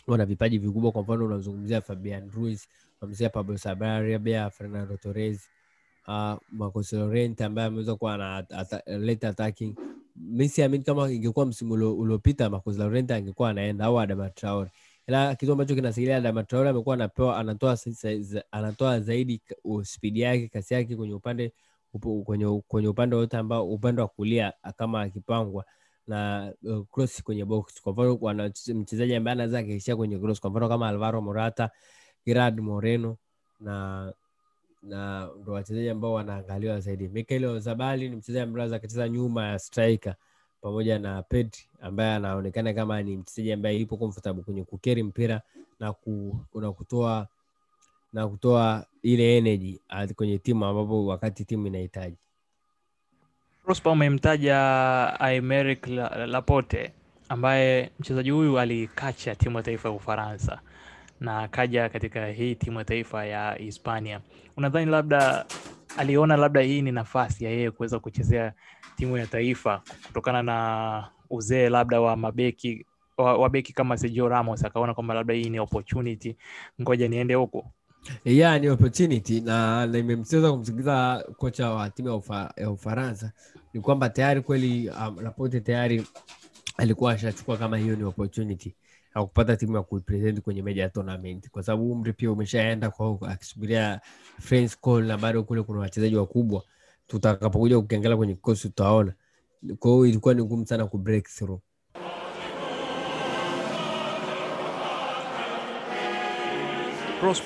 wana vipaji vikubwa. Kwa mfano unazungumzia Fabian Ruiz, unamzungumzia Pablo Sarabia, Fernando Torres, uh, Marcos ambaye ameweza kuwa na late attacking. Mi siamini kama ingekuwa msimu uliopita Marcos angekuwa anaenda au Adama Traore, ila kitu ambacho kinasaidia Adama amekuwa anapewa anatoa anatoa zaidi spidi yake kasi yake kwenye upande kwenye, kwenye upande wote ambao upande wa kulia kama akipangwa na uh, cross kwenye box. Kwa mfano mchezaji ambaye anaweza akaishia kwenye cross, kwa mfano kama Alvaro Morata, Gerard Moreno na na ndo wachezaji ambao wanaangaliwa zaidi. Mikel Oyarzabal ni mchezaji ambaye anaweza akacheza nyuma ya striker pamoja na Pedri ambaye anaonekana kama ni mchezaji ambaye yupo comfortable kwenye kukeri mpira na, ku, na kutoa na kutoa ile energy ah, kwenye timu ambapo wakati timu inahitaji. Prosper umemtaja Aymeric Laporte ambaye mchezaji huyu alikacha timu ya taifa ya Ufaransa na akaja katika hii timu ya taifa ya Hispania. Unadhani labda aliona labda hii ni nafasi ya yeye kuweza kuchezea timu ya taifa kutokana na uzee labda wa mabeki wa, beki kama Sergio Ramos, akaona kwamba labda hii ni opportunity, ngoja niende huko. Yeah, ni opportunity na nimemsikiza kumsikiliza kocha wa timu ya, ufa, ya Ufaransa. Ni kwamba tayari kweli um, Laporte tayari alikuwa ashachukua kama hiyo ni opportunity kupata timu ya kuipresent kwenye meja ya tournament, kwa sababu umri pia umeshaenda kwao akisubiria friends call, na bado kule kuna wachezaji wakubwa. Tutakapokuja kukiangalia kwenye kikosi tutaona. Kwa hiyo ilikuwa ni ngumu sana ku break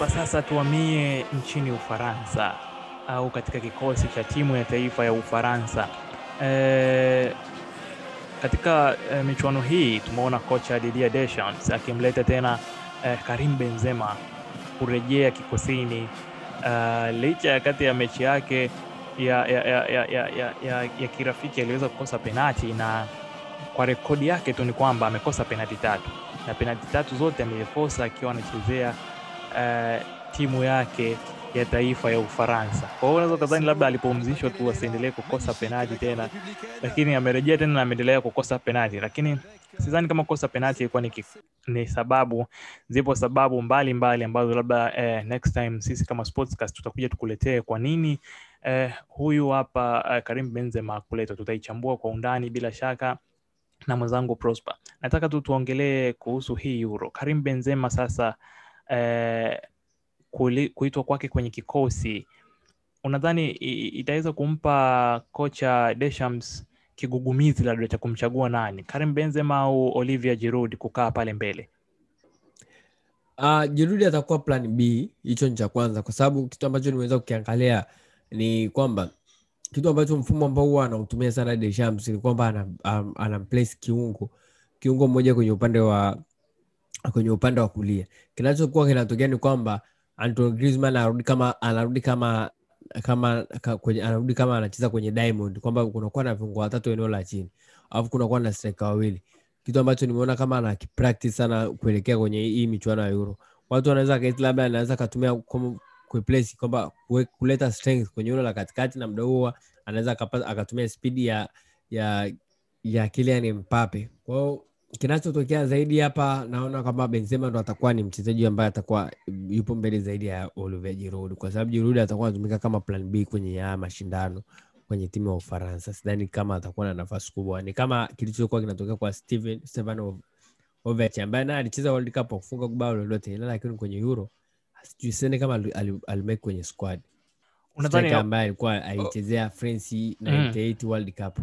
sasa tuamie nchini Ufaransa au katika kikosi cha timu ya taifa ya Ufaransa. E, katika eh, michuano hii tumeona kocha Didier Deschamps akimleta tena eh, Karim Benzema kurejea kikosini. Uh, licha ya kati ya mechi yake ya, ya, ya, ya, ya, ya, ya, ya kirafiki aliweza kukosa penati na kwa rekodi yake tu ni kwamba amekosa penati tatu. Na penati tatu zote amekosa akiwa anachezea uh, timu yake ya taifa ya Ufaransa. Kwa hiyo unaweza ukadhani labda alipumzishwa tu asiendelee kukosa penati tena, lakini amerejea tena na ameendelea kukosa penati, lakini sidhani kama kukosa penati ilikuwa ni, ni sababu. Zipo sababu mbalimbali mbali ambazo labda eh, next time sisi kama Sportscast tutakuja tukuletee kwa nini eh, huyu hapa eh, Karim Benzema kuletwa. Tutaichambua kwa undani bila shaka na mwenzangu Prosper. Nataka tu tuongelee kuhusu hii Euro. Karim Benzema sasa eh, kuitwa kwake kwenye kikosi, unadhani itaweza kumpa kocha Deschamps kigugumizi labda cha kumchagua nani, Karim Benzema au Olivier Giroud kukaa pale mbele? Uh, Giroud atakuwa plan B, hicho ni cha kwanza, kwa sababu kitu ambacho nimeweza kukiangalia ni kwamba kitu ambacho mfumo ambao huwa anautumia sana Deschamps ni kwamba anam place kiungo kiungo mmoja kwenye upande wa kwenye upande wa kulia. Kinachokuwa kinatokea ni kwamba Antoine Griezmann anarudi kama anarudi kama kama kwenye, anarudi kama anacheza kwenye diamond, kwamba kunakuwa na viungo watatu eneo la chini, alafu kunakuwa na striker wawili, kitu ambacho nimeona kama ana sana kuelekea kwenye hii michuano ya Euro. Watu wanaweza kaiti labda anaweza katumia kuplace kwamba kuleta strength kwenye eneo la katikati, na muda huo anaweza akatumia speed ya ya ya Kylian Mbappe. Kwa hiyo kinachotokea zaidi hapa naona kwamba Benzema ndo atakuwa ni mchezaji ambaye atakuwa yupo mbele zaidi ya Olivier Giroud, kwa sababu Giroud atakuwa anatumika kama plan B kwenye haya mashindano kwenye timu ya Ufaransa. Sidhani kama atakuwa na nafasi kubwa, ni kama kilichokuwa kinatokea kwa Steven Stefan Ovech ambaye naye alicheza World Cup kufunga bao lolote, ila lakini kwenye Euro sijui kama alimake kwenye squad. Unadhani ambaye alikuwa alichezea France 98 World Cup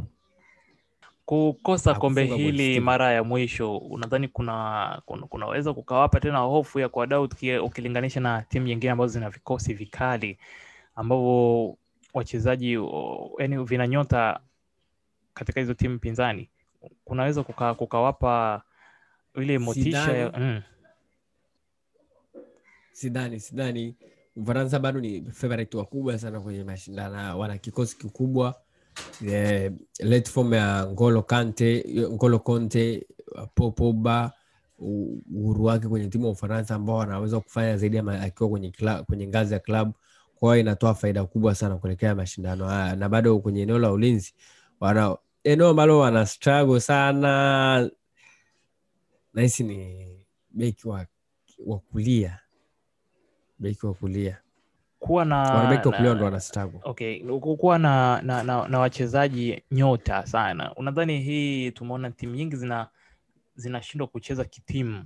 kukosa kombe hili mara ya mwisho, unadhani kuna, kuna kunaweza kukawapa tena hofu ya kuwadau ukilinganisha na timu nyingine ambazo zina vikosi vikali ambavyo wachezaji yani vina nyota katika hizo timu pinzani, kunaweza kuka, kukawapa ile motisha mm. Sidhani, sidhani. Ufaransa bado ni favorite wakubwa sana kwenye mashindano, wana kikosi kikubwa eh, late form ya Ngolo Kante, Ngolo Conte, Paul uhuru wake kwenye timu ya Ufaransa ambao anaweza kufanya zaidi akiwa kwenye, kwenye ngazi ya klabu. Kwa inatoa faida kubwa sana kuelekea mashindano haya, na bado kwenye eneo la ulinzi wana eneo ambalo wana struggle sana, nahisi ni beki wa, wa kulia, beki wa kulia kuwa na, na, okay, kuwa na, na, na, na wachezaji nyota sana. Unadhani hii tumeona timu nyingi zina zinashindwa kucheza kitimu,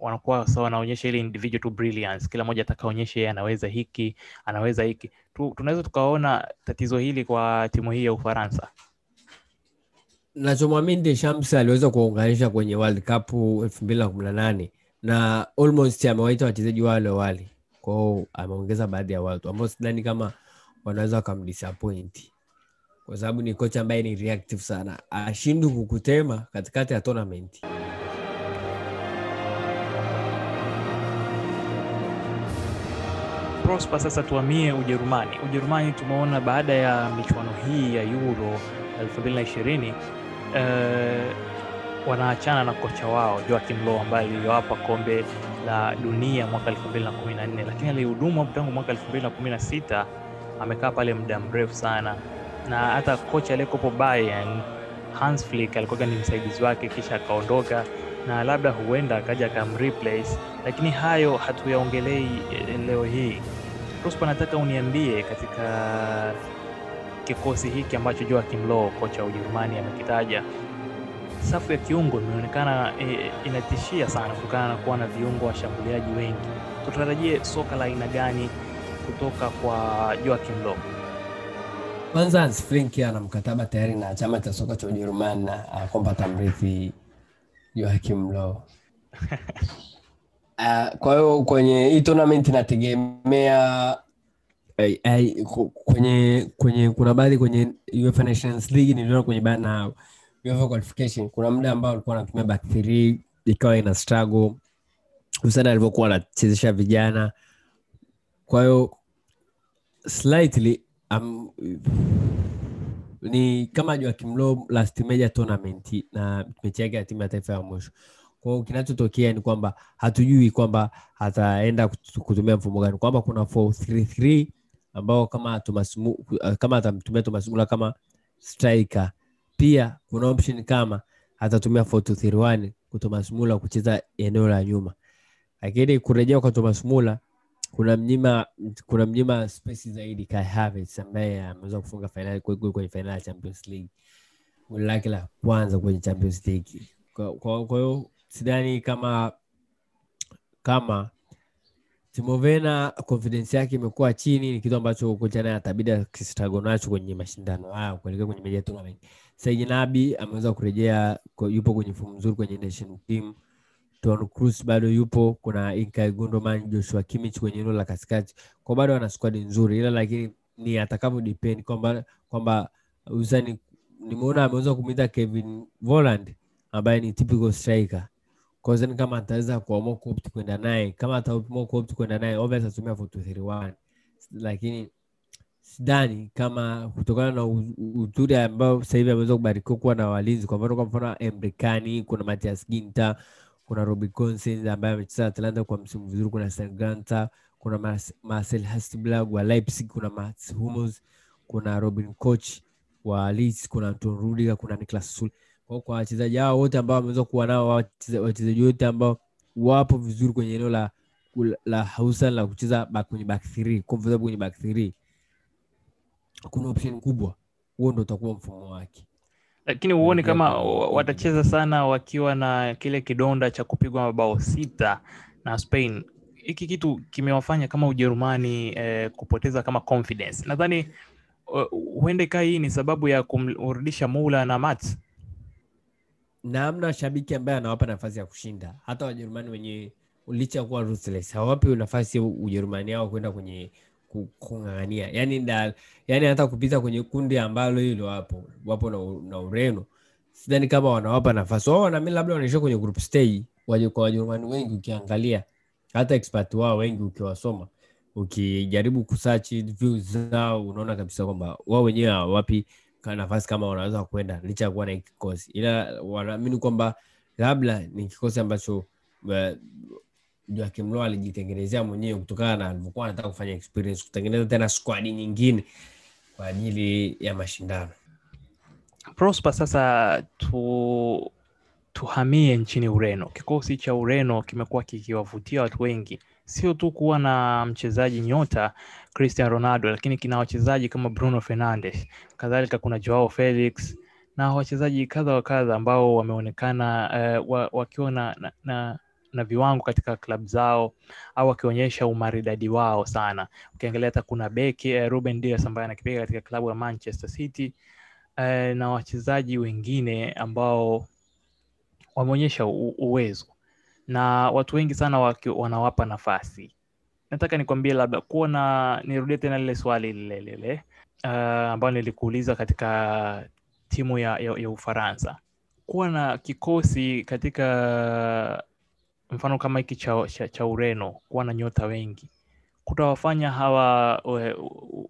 wanakuwa sawa, wanaonyesha ile individual to brilliance, kila mmoja atakaonyesha yeye anaweza hiki anaweza hiki. Tu, tunaweza tukaona tatizo hili kwa timu hii ya Ufaransa. Nachomwamini Deschamps aliweza kuwaunganisha kwenye World Cup elfu mbili na kumi na nane na almost amewaita wachezaji wale wale kwao, ameongeza baadhi ya watu ambao sidhani kama wanaweza wakamdisappoint kwa sababu ni kocha ambaye ni reactive sana, ashindwi kukutema katikati ya tournament. Prosper, sasa tuamie Ujerumani. Ujerumani tumeona baada ya michuano hii ya Euro 2020 eh, wanaachana na kocha wao Joachim Low ambaye aliyowapa kombe la dunia mwaka 2014, lakini alihudumu hapo tangu mwaka 2016. Amekaa pale muda mrefu sana, na hata kocha aliyekopo Bayern Hans Flick alikuwa ni msaidizi wake, kisha akaondoka na labda huenda akaja akamreplace, lakini hayo hatuyaongelei leo hii. Prosper, nataka uniambie katika kikosi hiki ambacho Joachim Low kocha wa Ujerumani amekitaja, safu ya kiungo imeonekana e, inatishia sana kutokana na kuwa na viungo washambuliaji wengi. Tutarajie soka la aina gani kutoka kwa Joachim Low? Kwanza Hans Flick ana mkataba tayari na chama cha soka cha Ujerumani na kwamba atamrithi Joachim Low. Uh, (laughs) kwa hiyo kwenye hii tournament inategemea ay, ay, kwenye kwenye kuna baadhi kwenye UEFA Nations League niliona kwenye bana UEFA qualification kuna muda ambao alikuwa anatumia back three ikawa ina struggle. Hususani alivyokuwa anachezesha vijana. Kwa hiyo slightly um, ni kama Joachim Low last major tournament na mechi yake ya timu ya taifa ya mwisho. Kwao kinachotokea ni kwamba hatujui kwamba ataenda kutumia mfumo gani. Kwamba kuna 433 ambao kama Thomas kama atamtumia Thomas kama striker pia kuna option kama atatumia 4231 kwa Thomas Muller kucheza eneo la nyuma lakini kurejea kwa Thomas Muller kuna mnyima kuna mnyima space zaidi Kai Havertz ambaye ameweza kufunga fainali goli kwenye finali ya Champions League goli lake la kwanza kwenye Champions League. Kwa hiyo sidhani kama kama Timo Werner confidence yake imekuwa chini, ni kitu ambacho kocha naye atabidi akistruggle nacho kwenye mashindano haya kuelekea kwenye meja tournament. Serge Nabi ameweza kurejea, yupo kwenye fomu nzuri kwenye national team. Toni Cruz bado yupo, kuna Ilkay Gundogan, Joshua Kimmich kwenye eneo la katikati, kwa bado ana squad nzuri, ila lakini ni atakavyo depend kwamba kwamba Uzani nimeona ameweza kumwita Kevin Volland ambaye ni typical striker kwa hiyo kama ataweza kuamua kuopt kwenda naye kama ataamua kuopt kwenda naye obviously atatumia 4231 lakini sidhani kama kutokana na uzuri ambao sasa hivi ameweza kubarikiwa kuwa na walinzi kwa mfano kwa mfano Emre kuna Matias Ginter kuna Robbie Gosens ambaye amecheza Atalanta kwa msimu vizuri kuna Ganta kuna Marcel Hasselblag wa Leipzig kuna Mats Hummels kuna Robin Koch wa Leeds kuna Anton Rudiger kuna Niklas Sul kwa kwa wachezaji hao wote ambao wameweza kuwa nao wachezaji wote ambao wapo vizuri kwenye eneo la la hususan la kucheza back kwenye back three, comfortable kwenye back three. kuna option kubwa huo ndo utakuwa mfumo wake lakini huoni kama watacheza sana wakiwa na kile kidonda cha kupigwa mabao sita na Spain. Hiki kitu kimewafanya kama Ujerumani eh, kupoteza kama confidence. Nadhani uh, huenda hii ni sababu ya kumrudisha Mula na Mats. Na shabiki ambaye anawapa nafasi ya kushinda. Hata wajerumani wenyewe licha kuwa ruthless hawapi nafasi ujerumani yao kwenda kwenye ku- kung'ang'ania. Yani, yani hata kupita kwenye kundi ambalo hilo wapo wapo na, na ureno sidhani kama wanawapa nafasi. Wao nami labda wanaishia kwenye group stage waje kwa wajerumani wengi ukiangalia. Hata expert wao wengi ukiwasoma ukijaribu kusearch views zao unaona kabisa kwamba wao wenyewe hawapi nafasi kama wanaweza kwenda licha ya kuwa na kikosi. Ila wanaamini kwamba labda ni kikosi ambacho eh, Low alijitengenezea mwenyewe kutokana na alivyokuwa anataka kufanya experience kutengeneza tena squad nyingine kwa ajili ya mashindano. Prosper, sasa tu tuhamie nchini Ureno. Kikosi cha Ureno kimekuwa kikiwavutia watu wengi, sio tu kuwa na mchezaji nyota Cristiano Ronaldo, lakini kina wachezaji kama Bruno Fernandes, kadhalika kuna Joao Felix na wachezaji kadha wa kadha ambao wameonekana uh, wa, wakiwa na, na, na, na viwango katika klabu zao au wakionyesha umaridadi wao sana. Ukiangalia hata kuna beki uh, Ruben Dias ambaye anakipiga katika klabu ya Manchester City uh, na wachezaji wengine ambao wameonyesha uwezo na watu wengi sana wanawapa nafasi. Nataka nikwambie labda kuwa na nirudie tena lile swali lile lile uh, ambalo nilikuuliza katika timu ya, ya, ya Ufaransa, kuwa na kikosi katika mfano kama hiki cha, cha, cha Ureno, kuwa na nyota wengi kutawafanya hawa ue-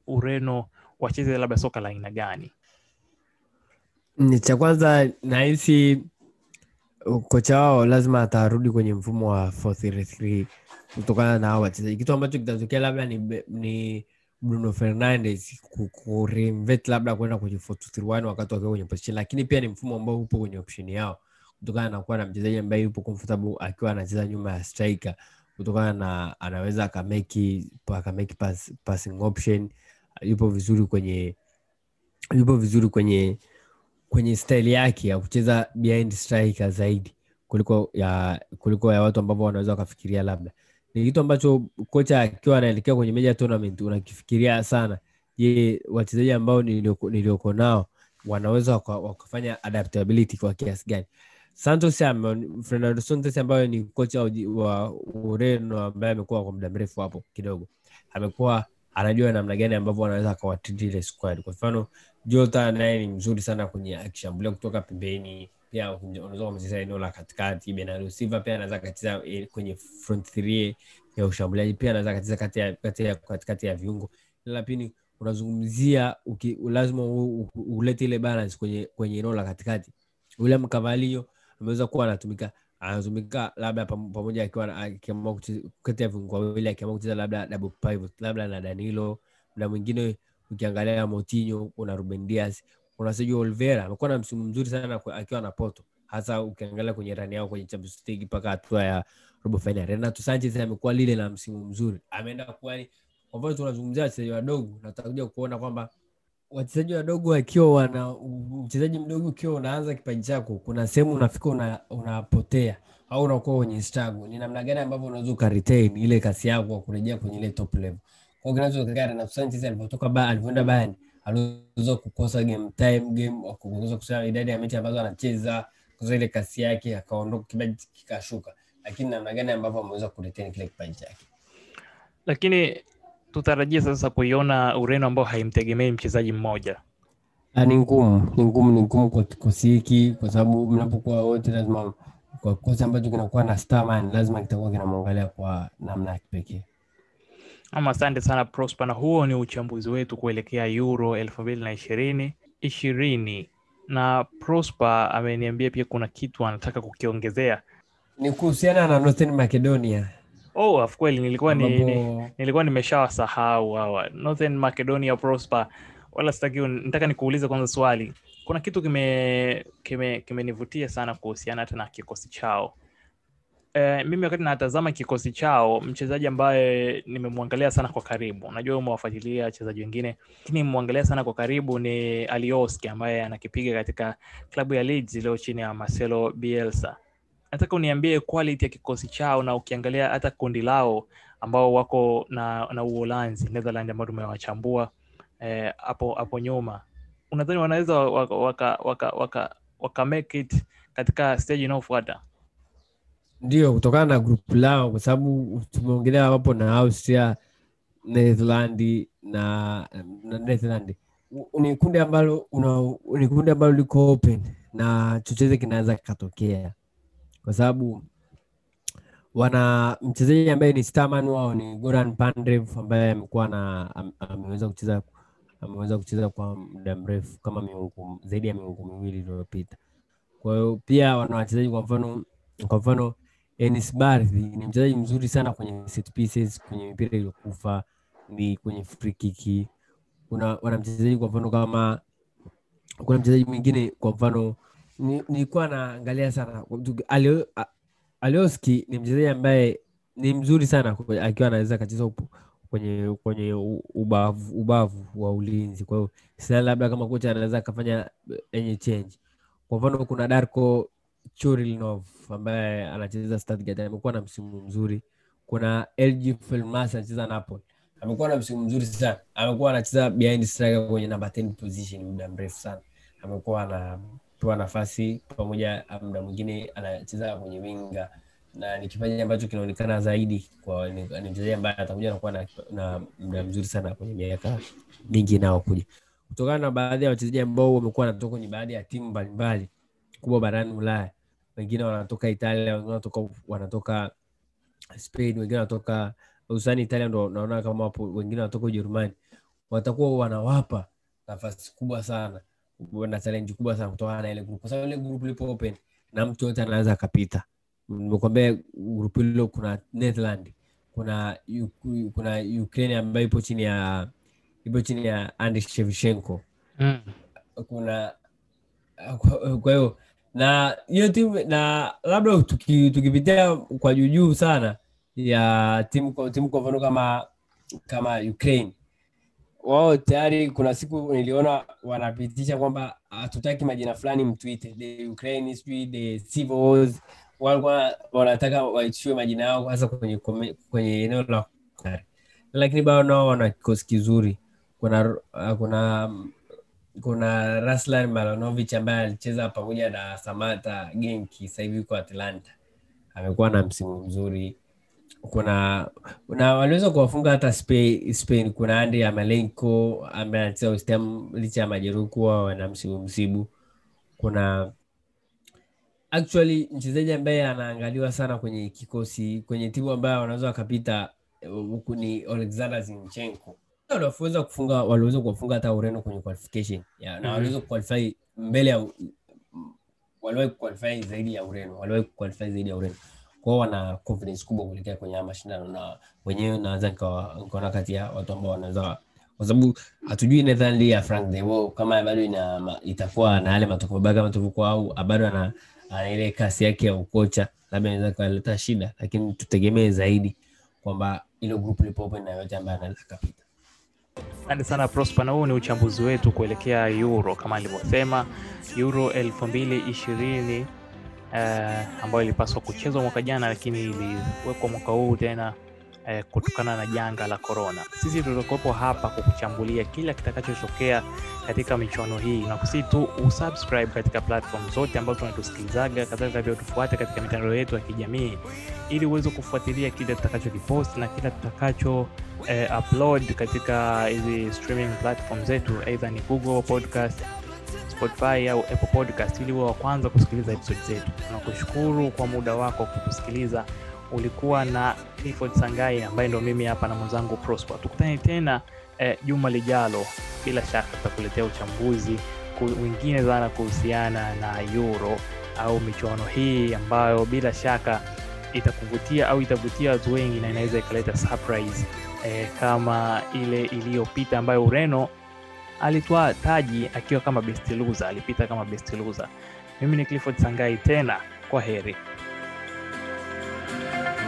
Ureno wacheze labda soka la aina gani? cha kwanza nahisi kocha wao lazima atarudi kwenye mfumo wa 433 kutokana na hao wachezaji. Kitu ambacho kitatokea labda ni, ni bruno fernandes ku- ku labda kwenda kwenye 431 wakati wakiwa kwenye position lakini pia ni mfumo ambao upo kwenye option yao kutokana na kuwa na mchezaji ambaye yupo comfortable akiwa anacheza nyuma ya striker kutokana na anaweza akameki akameki pass, passing option. Yupo vizuri kwenye yupo vizuri kwenye kwenye staili yake ya kucheza behind striker zaidi kuliko ya kuliko ya watu ambao wanaweza wakafikiria labda. Ni kitu ambacho kocha akiwa anaelekea kwenye meja tournament unakifikiria sana. Je wachezaji ambao nilioko nao wanaweza waka- wakafanya adaptability kwa kiasi gani? Santos fernando santos ambayo ni kocha wa ureno ambaye amekuwa kwa muda mrefu hapo kidogo. Amekuwa anajua namna gani ambavyo anaweza akawatreat ile squad. Kwa mfano Jota naye ni mzuri sana kwenye akishambulia kutoka pembeni, pia unaweza kumcheza eneo la katikati. Bernardo Silva pia anaweza akacheza eh, kwenye front three ya ushambuliaji, pia anaweza akacheza kati ya kati ya katikati ya viungo. lakini unazungumzia lazima ulete ile balance kwenye kwenye eneo la katikati. William Carvalho ameweza kuwa anatumika anatumika labda pam- pamoja akiwa akiamua kati ya viungo wawili akiamua kucheza labda double pivot labda na Danilo na mwingine ukiangalia Moutinho kuna Ruben kuna Sergio Oliveira amekuwa na msimu mzuri sana akiwa na Porto hasa ukiangalia kwenye rani yao kwenye Champions League mpaka hatua ya robo final. Renato Sanchez amekuwa lile na msimu mzuri, ameenda kuwa kwa mfano tunazungumzia wachezaji wadogo na tutakuja kuona kwamba wachezaji wadogo wakiwa wana mchezaji mdogo ukiwa unaanza kipaji chako, kuna sehemu unafika una, unapotea au unakuwa kwenye struggle. Ni namna gani ambavyo unaweza ukaretain ile kasi yako kurejea kwenye ile top level. Kinachotokea Renato Sanchez alipotoka ba alivyoenda Bayern aliweza kukosa game time game, kuongeza kusema idadi ya mechi ambazo anacheza, kukosa ile kasi yake, akaondoka, kipaji kikashuka. Lakini namna gani ambavyo ameweza kuretain kile kipaji chake. lakini tutarajia sasa kuiona Ureno ambao haimtegemei mchezaji mmoja. Ah, ni ngumu ni ngumu ni ngumu kwa kikosi hiki kwa sababu mnapokuwa wote lazima kwa kikosi ambacho kinakuwa na starman lazima kitakuwa kinamwangalia kwa namna ya kipekee Ama asante sana Prosper, na huo ni uchambuzi wetu kuelekea Euro elfu mbili na ishirini ishirini na Prosper ameniambia pia kuna kitu anataka kukiongezea. ni kuhusiana na Northern Macedonia Oh, of kweli nilikuwa ni, ni, nilikuwa nimeshawasahau hawa Northern Macedonia Prosper, wala sitaki, nataka nikuulize kwanza swali. Kuna kitu kime kime kimenivutia sana kuhusiana hata na kikosi chao. Eh, mimi wakati natazama kikosi chao, mchezaji ambaye nimemwangalia sana kwa karibu, najua umewafuatilia wachezaji wengine, lakini nimemwangalia sana kwa karibu ni Alioski ambaye anakipiga katika klabu ya Leeds iliyo chini ya Marcelo Bielsa. Nataka uniambie quality ya kikosi chao, na ukiangalia hata kundi lao ambao wako na, na Uholanzi, Netherland ambao tumewachambua eh, hapo hapo nyuma, unadhani wanaweza waka, waka, waka, waka, waka make it katika stage inayofuata? Ndio kutokana na grupu lao kwa sababu tumeongelea wapo na Austria Netherland na, na Netherland ni kundi ambalo una, ni kundi ambalo liko open na chochote kinaweza kikatokea kwa sababu wana mchezaji ambaye ni starman wao ni Goran pandrev ambaye amekuwa na am- ameweza kucheza ameweza kucheza kwa muda mrefu kama miungu zaidi ya miungu miwili iliyopita. Kwa hiyo pia wana wachezaji kwa mfano kwa mfano Enis Barthi ni mchezaji mzuri sana kwenye set pieces, kwenye mipira iliyokufa, ni kwenye free kick. Kuna wana mchezaji kwa mfano kama kuna mchezaji mwingine kwa mfano ni- nilikuwa naangalia sana Alio- Alioski ni mchezaji ambaye ni mzuri sana akiwa anaweza akacheza kwenye kwenye ubavu, ubavu wa ulinzi. Kwa hiyo sidhani labda kama kocha anaweza akafanya any change. Kwa mfano kuna Darko Churilnov ambaye anacheza Stuttgart amekuwa na msimu mzuri. Kuna LG Felmas anacheza Napoli. Amekuwa na msimu mzuri sana, amekuwa anacheza behind striker kwenye namba 10 position muda mrefu sana, amekuwa anapewa nafasi pamoja, muda mwingine anacheza kwenye winga. Na ni kipaji ambacho kinaonekana zaidi kwa ni, mchezaji ambaye atakuja na kuwa na, na muda mzuri sana kwenye miaka mingi inayokuja, kutokana na baadhi ya wachezaji ambao wamekuwa wanatoka kwenye baadhi ya timu mbalimbali kubwa barani Ulaya. Wengine wanatoka Italia, wengine wanatoka wanatoka Spain, wengine wanatoka hususani Italia, ndo naona kama wapo, wengine wanatoka Ujerumani, watakuwa wanawapa nafasi kubwa sana na challenge kubwa sana kutokana na ile group, kwa sababu ile group lipo open na mtu yote anaweza akapita. Nimekwambia group hilo kuna Netherland, kuna kuna Ukraine ambayo ipo chini ya ipo chini ya Andriy Shevchenko Mm. kuna kwa hiyo na hiyo timu na labda tuki- tukipitia kwa juujuu sana ya timu timu kwa mfano kama kama Ukraine. Wao tayari kuna siku niliona wanapitisha kwamba hatutaki majina fulani mtwite. The Ukraine sijui the civil walikuwa wanataka waitishiwe majina yao hasa kwenye kwenye eneo la lakini bado nao wana kikosi kizuri. Kuna kuna kuna Raslan Malanovic ambaye alicheza pamoja na Samata Genki, sasa hivi Atlanta, amekuwa na msimu mzuri. Kuna na waliweza kuwafunga hata Spain, Spain. Kuna Andy Amalenko ambaye anacheza West licha ya majeruhi kuwa wana msibu msibu. Kuna actually mchezaji ambaye anaangaliwa sana kwenye kikosi kwenye timu ambayo wanaweza wakapita huku ni Alexander Zinchenko waliweza kufunga waliweza kuwafunga hata Ureno kwenye qualification ya, na Mhm. waliweza kuqualify mbele ya waliwahi kuqualify zaidi ya Ureno, waliwahi kuqualify zaidi ya Ureno. kwao wana confidence kubwa kuelekea kwenye haya mashindano, na wenyewe naweza nikaona kati ya watu ambao wanaweza kwa sababu hatujui Netherlands ya Frank de Boer kama bado ina itakuwa na yale matokeo mabaya kama tulivyokuwa au bado ana, ana ile kasi yake ya ukocha, labda inaweza kaleta shida, lakini tutegemee zaidi kwamba ilo group lipo open na yote ambaye anaweza kapita. Asante sana Prosper, na huu ni uchambuzi wetu kuelekea Euro kama alivyosema. Euro elfu mbili ishirini eh, ambayo ilipaswa kuchezwa mwaka jana, lakini iliwekwa mwaka huu tena eh, kutokana na janga la korona. Sisi tutakuwepo hapa kukuchambulia kila kitakachotokea katika michuano hii, na kusi tu usubscribe katika platform zote ambazo tunatusikilizaga, kadhalika pia tufuate katika mitandao yetu ya kijamii ili uweze kufuatilia kile tutakachokipost na kila tutakacho eh, upload katika hizi streaming platform zetu, aidha ni Google Podcast, Spotify au Apple Podcast, ili uwe wa kwanza kusikiliza episode zetu. Tunakushukuru kwa muda wako kutusikiliza. Ulikuwa na Clifford Sangai ambaye ndo mimi hapa na mwenzangu Prosper. Tukutane tena eh, juma lijalo, bila shaka tutakuletea uchambuzi wengine sana kuhusiana na Euro au michuano hii ambayo bila shaka itakuvutia au itavutia watu wengi na inaweza ikaleta surprise eh, kama ile iliyopita ambayo Ureno alitwaa taji akiwa kama best loser, alipita kama best loser. Mimi ni Clifford Sangai tena, kwa heri. Thank you.